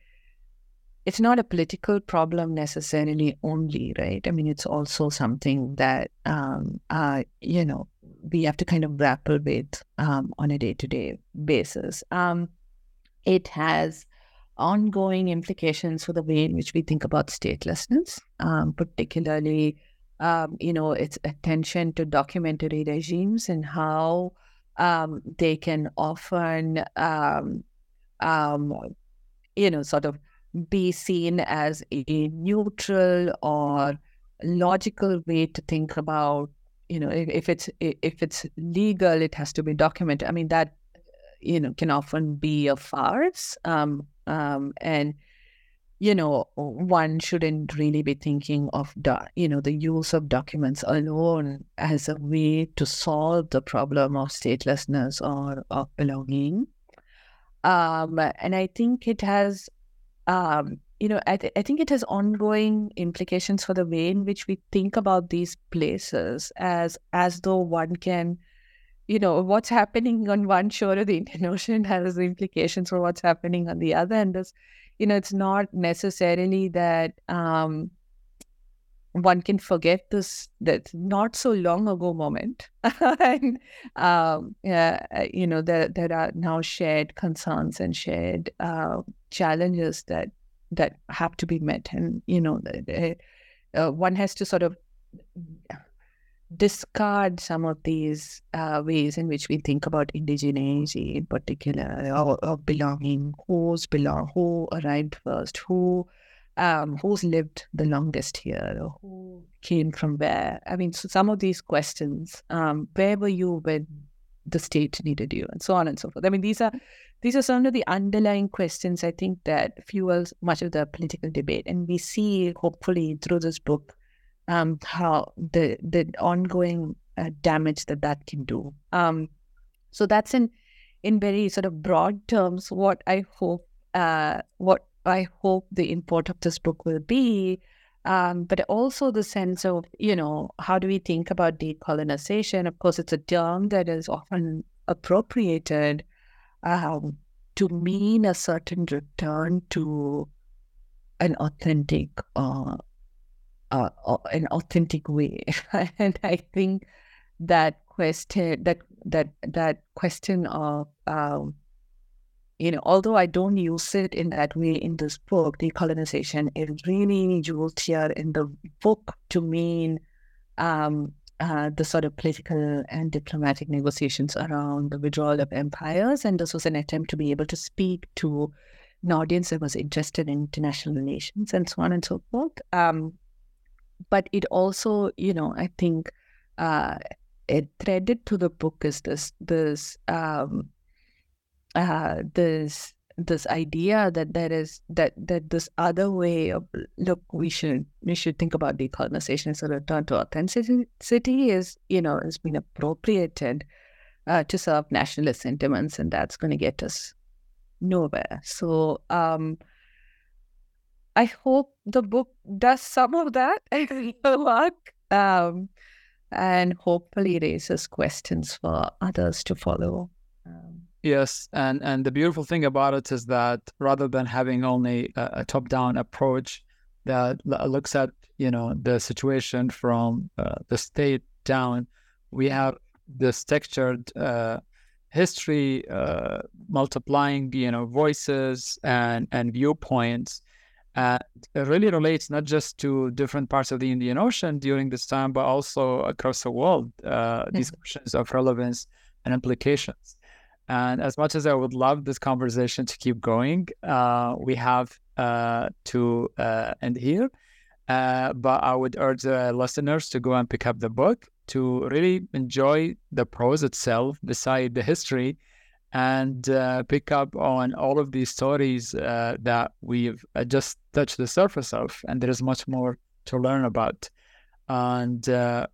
it's not a political problem necessarily only, right? I mean, it's also something that um, uh, you know we have to kind of grapple with um, on a day to day basis. Um, it has ongoing implications for the way in which we think about statelessness, um, particularly, um, you know, its attention to documentary regimes and how um, they can often, um, um, you know, sort of be seen as a neutral or logical way to think about you know if, if it's if it's legal it has to be documented. I mean that you know can often be a farce um, um, and you know one shouldn't really be thinking of do- you know the use of documents alone as a way to solve the problem of statelessness or of belonging. Um, and i think it has um, you know I, th- I think it has ongoing implications for the way in which we think about these places as as though one can you know, what's happening on one shore of the Indian Ocean has implications for what's happening on the other. And this, you know, it's not necessarily that um, one can forget this that not so long ago moment. and, um, yeah, uh, you know, there, there are now shared concerns and shared uh, challenges that that have to be met. And, you know, uh, one has to sort of discard some of these uh, ways in which we think about indigeneity in particular or, or belonging who's belong who arrived first who um, who's lived the longest here or who came from where? I mean so some of these questions um, where were you when the state needed you and so on and so forth. I mean these are these are some of the underlying questions i think that fuels much of the political debate. And we see hopefully through this book um, how the the ongoing uh, damage that that can do. Um, so that's in in very sort of broad terms what I hope uh, what I hope the import of this book will be. Um, but also the sense of you know how do we think about decolonization? Of course, it's a term that is often appropriated um, to mean a certain return to an authentic uh, uh, an authentic way. and I think that question, that that that question of, um, you know, although I don't use it in that way in this book, decolonization is really used here in the book to mean um, uh, the sort of political and diplomatic negotiations around the withdrawal of empires. And this was an attempt to be able to speak to an audience that was interested in international relations and so on and so forth. Um, but it also, you know, I think uh, it threaded to the book is this this um, uh, this this idea that there is that that this other way of look we should we should think about decolonization as a return to authenticity is you know has been appropriated uh, to serve nationalist sentiments and that's going to get us nowhere. So um I hope the book does some of that work um, and hopefully raises questions for others to follow. Um, yes, and and the beautiful thing about it is that rather than having only a, a top-down approach that looks at you know the situation from uh, the state down, we have this textured uh, history uh, multiplying you know voices and and viewpoints and it really relates not just to different parts of the Indian Ocean during this time, but also across the world. Uh, these mm-hmm. questions of relevance and implications. And as much as I would love this conversation to keep going, uh, we have uh, to uh, end here. Uh, but I would urge the listeners to go and pick up the book to really enjoy the prose itself, beside the history, and uh, pick up on all of these stories uh, that we've uh, just touched the surface of, and there is much more to learn about. And uh,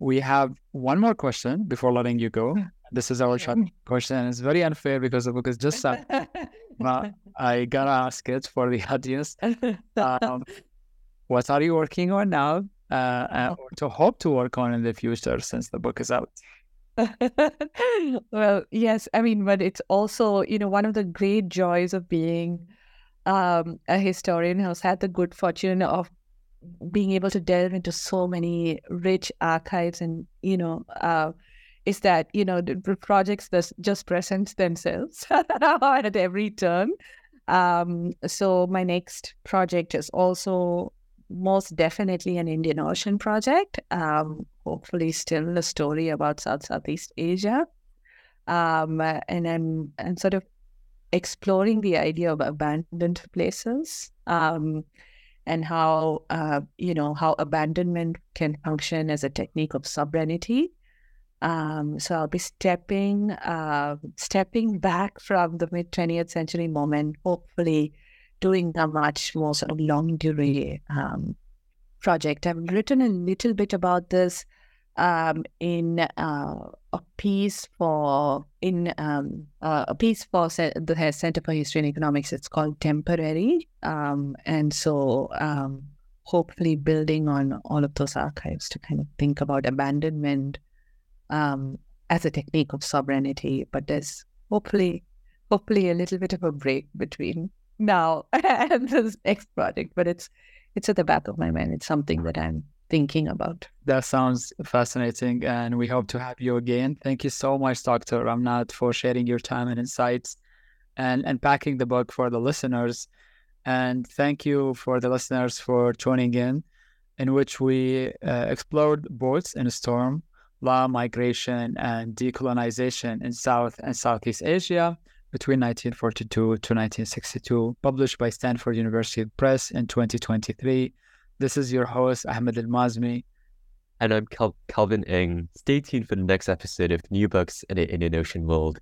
we have one more question before letting you go. Hmm. This is our short question, and it's very unfair because the book is just out. well, I gotta ask it for the audience. Um, what are you working on now, uh, uh, or to hope to work on in the future since the book is out? well, yes, I mean, but it's also, you know, one of the great joys of being um, a historian who's had the good fortune of being able to delve into so many rich archives and, you know, uh, is that, you know, the projects just present themselves at every turn. Um, so my next project is also most definitely an Indian Ocean project. Um, hopefully, still a story about South Southeast Asia. Um, and I'm, I'm sort of exploring the idea of abandoned places um, and how uh, you know how abandonment can function as a technique of sovereignty. Um, so I'll be stepping uh, stepping back from the mid 20th century moment, hopefully doing a much more sort of longue durée um, project. I've written a little bit about this um, in uh, a piece for in um, uh, a piece for the Center for History and Economics. It's called Temporary, um, and so um, hopefully building on all of those archives to kind of think about abandonment um, as a technique of sovereignty. But there's hopefully hopefully a little bit of a break between now and this next project, but it's it's at the back of my mind. It's something that I'm thinking about. That sounds fascinating, and we hope to have you again. Thank you so much, Dr. Ramnath, for sharing your time and insights and unpacking the book for the listeners. And thank you for the listeners for tuning in, in which we uh, explored boats in a storm, law, migration, and decolonization in South and Southeast Asia between 1942 to 1962, published by Stanford University Press in 2023. This is your host, Ahmed Al Mazmi. And I'm Cal- Calvin Ng. Stay tuned for the next episode of New Books in the Indian Ocean World.